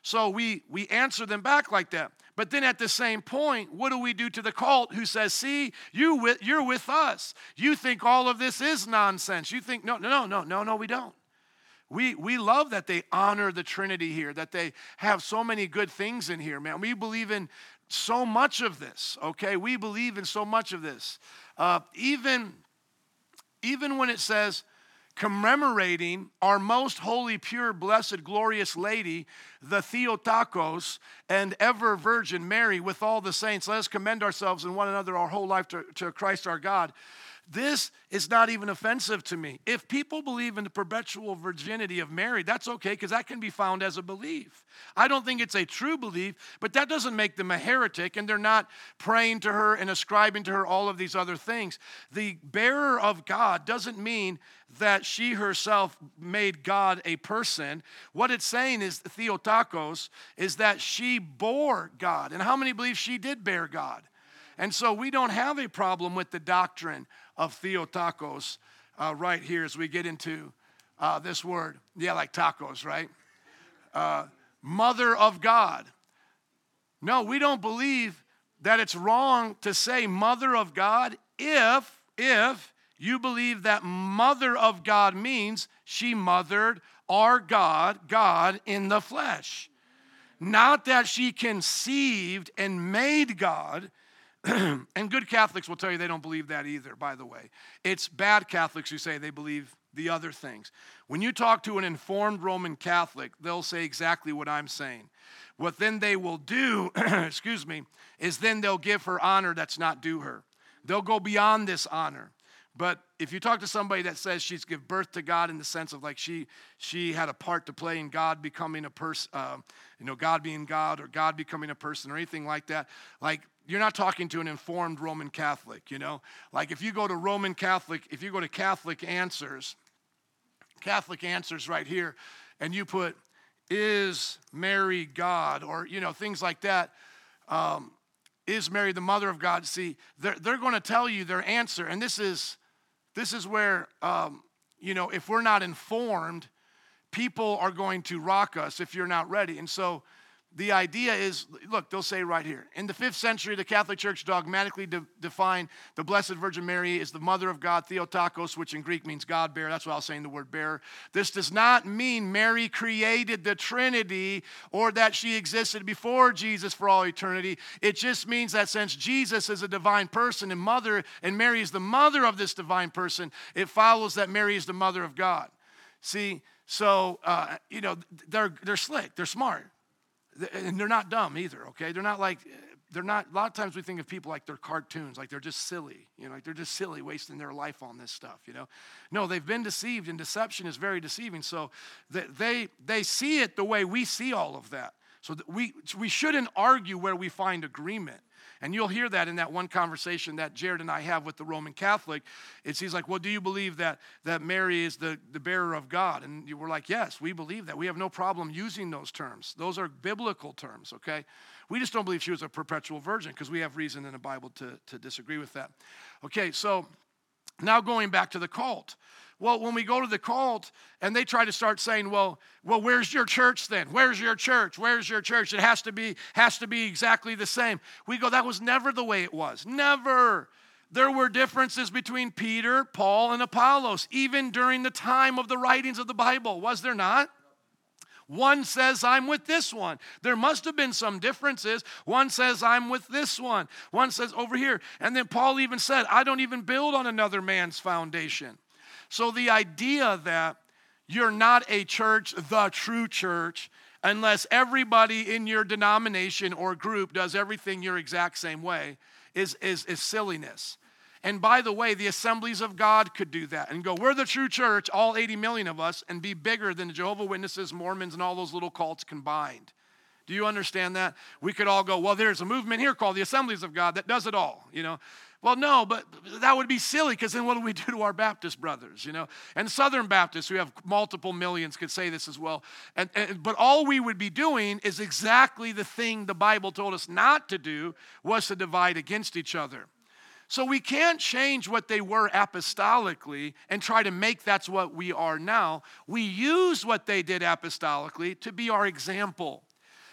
So we, we answer them back like that. But then at the same point, what do we do to the cult who says, see, you with, you're with us. You think all of this is nonsense. You think, no, no, no, no, no, no, we don't. We, we love that they honor the Trinity here, that they have so many good things in here, man. We believe in so much of this, okay? We believe in so much of this. Uh, even, even when it says, commemorating our most holy, pure, blessed, glorious lady, the Theotokos, and ever Virgin Mary, with all the saints. Let us commend ourselves and one another our whole life to, to Christ our God. This is not even offensive to me. If people believe in the perpetual virginity of Mary, that's okay because that can be found as a belief. I don't think it's a true belief, but that doesn't make them a heretic and they're not praying to her and ascribing to her all of these other things. The bearer of God doesn't mean that she herself made God a person. What it's saying is Theotokos is that she bore God. And how many believe she did bear God? And so we don't have a problem with the doctrine of Theotokos uh, right here as we get into uh, this word. Yeah, like tacos, right? Uh, mother of God. No, we don't believe that it's wrong to say mother of God if, if you believe that mother of God means she mothered our God, God in the flesh. Not that she conceived and made God, and good Catholics will tell you they don't believe that either, by the way. It's bad Catholics who say they believe the other things. When you talk to an informed Roman Catholic, they'll say exactly what I'm saying. What then they will do, excuse me, is then they'll give her honor that's not due her. They'll go beyond this honor. But if you talk to somebody that says she's give birth to God in the sense of like she she had a part to play in God becoming a person, uh, you know, God being God or God becoming a person or anything like that, like you're not talking to an informed Roman Catholic, you know? Like if you go to Roman Catholic, if you go to Catholic Answers, Catholic Answers right here, and you put, is Mary God? Or, you know, things like that. Um, is Mary the mother of God? See, they're, they're going to tell you their answer. And this is, this is where, um, you know, if we're not informed, people are going to rock us if you're not ready. And so, the idea is look, they'll say right here. In the fifth century, the Catholic Church dogmatically de- defined the Blessed Virgin Mary as the mother of God, Theotokos, which in Greek means God bearer. That's why I was saying the word bearer. This does not mean Mary created the Trinity or that she existed before Jesus for all eternity. It just means that since Jesus is a divine person and mother, and Mary is the mother of this divine person, it follows that Mary is the mother of God. See, so, uh, you know, they're, they're slick, they're smart and they're not dumb either, okay? They're not like, they're not, a lot of times we think of people like they're cartoons, like they're just silly, you know, like they're just silly, wasting their life on this stuff, you know? No, they've been deceived, and deception is very deceiving. So they, they see it the way we see all of that. So we, we shouldn't argue where we find agreement. And you'll hear that in that one conversation that Jared and I have with the Roman Catholic. It's he's like, Well, do you believe that, that Mary is the, the bearer of God? And we're like, Yes, we believe that. We have no problem using those terms. Those are biblical terms, okay? We just don't believe she was a perpetual virgin because we have reason in the Bible to, to disagree with that. Okay, so now going back to the cult. Well, when we go to the cult and they try to start saying, "Well, well, where's your church then? Where's your church? Where's your church? It has to be has to be exactly the same." We go, "That was never the way it was. Never." There were differences between Peter, Paul, and Apollos, even during the time of the writings of the Bible, was there not? One says, I'm with this one. There must have been some differences. One says, I'm with this one. One says, over here. And then Paul even said, I don't even build on another man's foundation. So the idea that you're not a church, the true church, unless everybody in your denomination or group does everything your exact same way, is, is, is silliness. And by the way, the assemblies of God could do that and go, we're the true church, all 80 million of us, and be bigger than the Jehovah Witnesses, Mormons, and all those little cults combined. Do you understand that? We could all go, well, there's a movement here called the Assemblies of God that does it all, you know. Well, no, but that would be silly because then what do we do to our Baptist brothers, you know? And Southern Baptists, who have multiple millions, could say this as well. And, and, but all we would be doing is exactly the thing the Bible told us not to do was to divide against each other. So we can't change what they were apostolically and try to make that's what we are now. We use what they did apostolically to be our example.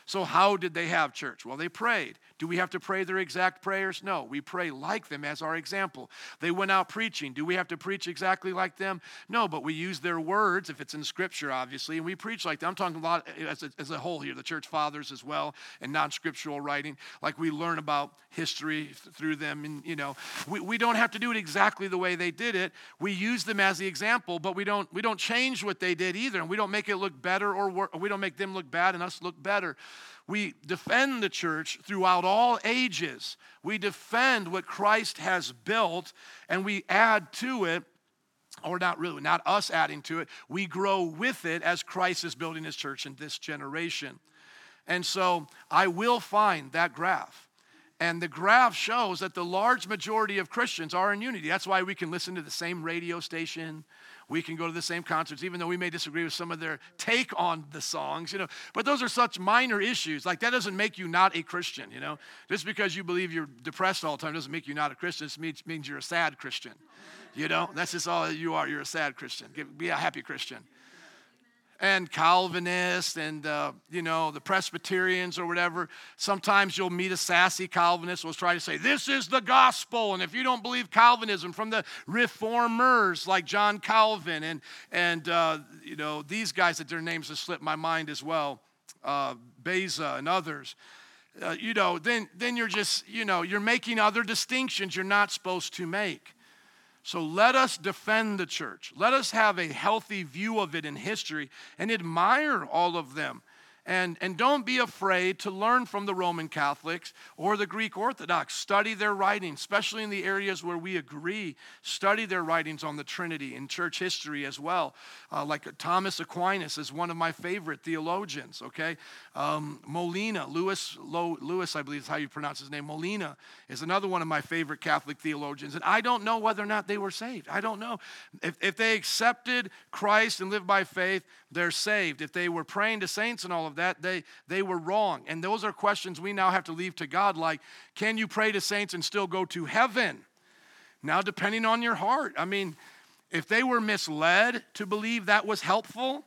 So, how did they have church? Well, they prayed. Do we have to pray their exact prayers? No, we pray like them as our example. They went out preaching. Do we have to preach exactly like them? No, but we use their words if it's in Scripture, obviously, and we preach like them. I'm talking a lot as a, as a whole here, the church fathers as well, and non scriptural writing. Like we learn about history through them, and you know, we, we don't have to do it exactly the way they did it. We use them as the example, but we don't we don't change what they did either, and we don't make it look better or wor- we don't make them look bad and us look better. We defend the church throughout all ages. We defend what Christ has built and we add to it, or not really, not us adding to it. We grow with it as Christ is building his church in this generation. And so I will find that graph. And the graph shows that the large majority of Christians are in unity. That's why we can listen to the same radio station we can go to the same concerts, even though we may disagree with some of their take on the songs, you know. But those are such minor issues. Like that doesn't make you not a Christian, you know. Just because you believe you're depressed all the time doesn't make you not a Christian. It means, means you're a sad Christian. You know, that's just all you are. You're a sad Christian. Be a happy Christian and Calvinists and, uh, you know, the Presbyterians or whatever. Sometimes you'll meet a sassy Calvinist who'll try to say, This is the gospel. And if you don't believe Calvinism from the reformers like John Calvin and, and uh, you know, these guys that their names have slipped my mind as well, uh, Beza and others. Uh, you know, then, then you're just, you know, you're making other distinctions you're not supposed to make. So let us defend the church. Let us have a healthy view of it in history and admire all of them and, and don't be afraid to learn from the Roman Catholics or the Greek Orthodox. Study their writings, especially in the areas where we agree. Study their writings on the Trinity in church history as well. Uh, like Thomas Aquinas is one of my favorite theologians, okay? Um, Molina, Louis, Louis, I believe is how you pronounce his name. Molina is another one of my favorite Catholic theologians. And I don't know whether or not they were saved. I don't know. If, if they accepted Christ and lived by faith, they're saved. If they were praying to saints and all of that, they, they were wrong. And those are questions we now have to leave to God, like, can you pray to saints and still go to heaven? Now, depending on your heart. I mean, if they were misled to believe that was helpful,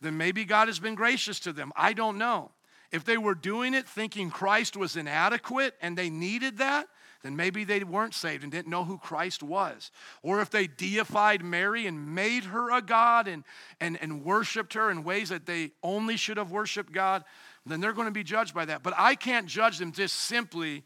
then maybe God has been gracious to them. I don't know. If they were doing it thinking Christ was inadequate and they needed that, then maybe they weren't saved and didn't know who Christ was. Or if they deified Mary and made her a God and, and, and worshiped her in ways that they only should have worshiped God, then they're going to be judged by that. But I can't judge them just simply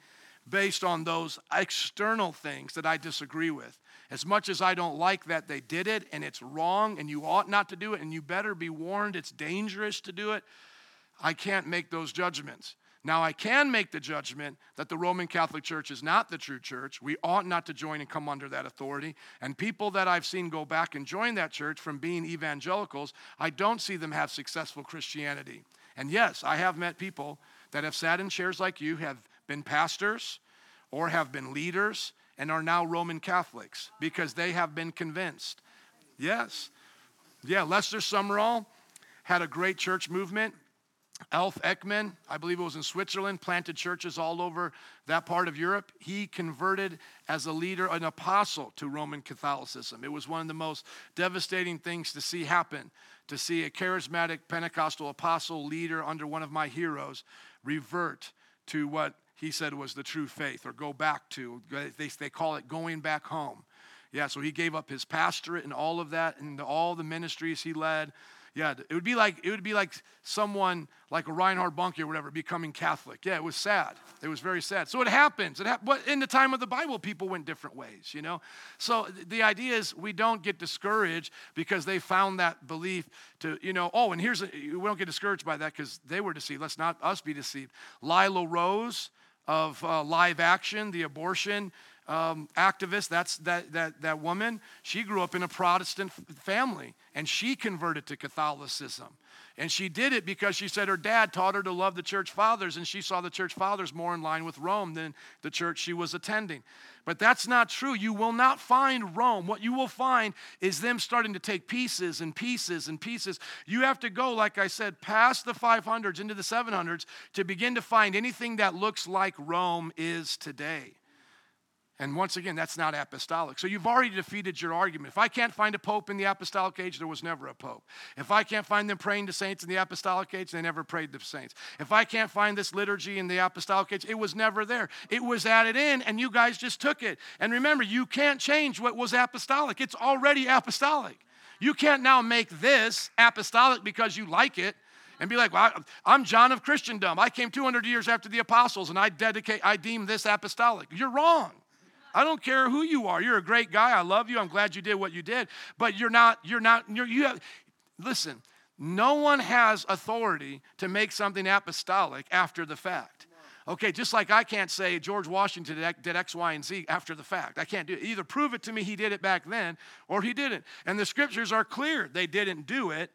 based on those external things that I disagree with. As much as I don't like that they did it and it's wrong and you ought not to do it and you better be warned it's dangerous to do it, I can't make those judgments. Now, I can make the judgment that the Roman Catholic Church is not the true church. We ought not to join and come under that authority. And people that I've seen go back and join that church from being evangelicals, I don't see them have successful Christianity. And yes, I have met people that have sat in chairs like you, have been pastors or have been leaders, and are now Roman Catholics because they have been convinced. Yes. Yeah, Lester Sumrall had a great church movement Ulf Ekman, I believe it was in Switzerland, planted churches all over that part of Europe. He converted as a leader, an apostle to Roman Catholicism. It was one of the most devastating things to see happen, to see a charismatic Pentecostal apostle leader under one of my heroes revert to what he said was the true faith or go back to. They, they call it going back home. Yeah, so he gave up his pastorate and all of that and all the ministries he led yeah, it would be like it would be like someone like a Reinhard Bonnke or whatever becoming Catholic. Yeah, it was sad. It was very sad. So it happens. It ha- but in the time of the Bible, people went different ways, you know. So the idea is we don't get discouraged because they found that belief to, you know. Oh, and here's a, we don't get discouraged by that because they were deceived. Let's not us be deceived. Lila Rose of uh, live action, the abortion um, activist, that's that, that, that woman, she grew up in a Protestant family and she converted to Catholicism. And she did it because she said her dad taught her to love the church fathers, and she saw the church fathers more in line with Rome than the church she was attending. But that's not true. You will not find Rome. What you will find is them starting to take pieces and pieces and pieces. You have to go, like I said, past the 500s into the 700s to begin to find anything that looks like Rome is today. And once again, that's not apostolic. So you've already defeated your argument. If I can't find a pope in the apostolic age, there was never a pope. If I can't find them praying to saints in the apostolic age, they never prayed to saints. If I can't find this liturgy in the apostolic age, it was never there. It was added in, and you guys just took it. And remember, you can't change what was apostolic, it's already apostolic. You can't now make this apostolic because you like it and be like, well, I'm John of Christendom. I came 200 years after the apostles and I dedicate, I deem this apostolic. You're wrong. I don't care who you are. You're a great guy. I love you. I'm glad you did what you did. But you're not, you're not, you're, you have, listen, no one has authority to make something apostolic after the fact. Okay, just like I can't say George Washington did X, Y, and Z after the fact. I can't do it. Either prove it to me he did it back then or he didn't. And the scriptures are clear. They didn't do it.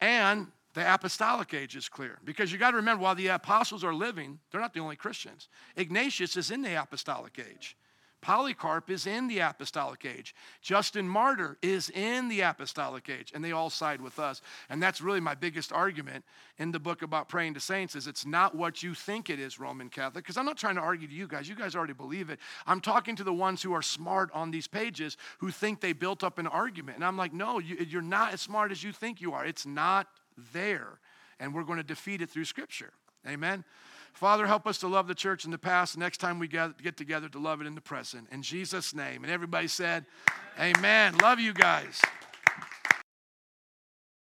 And the apostolic age is clear. Because you got to remember, while the apostles are living, they're not the only Christians. Ignatius is in the apostolic age. Polycarp is in the apostolic age. Justin Martyr is in the apostolic age, and they all side with us. And that's really my biggest argument in the book about praying to saints is it's not what you think it is, Roman Catholic, because I'm not trying to argue to you guys. You guys already believe it. I'm talking to the ones who are smart on these pages who think they built up an argument. And I'm like, no, you, you're not as smart as you think you are. It's not there. And we're going to defeat it through Scripture. Amen. Father, help us to love the church in the past. Next time we get together to love it in the present. In Jesus' name. And everybody said, Amen. Amen. Love you guys.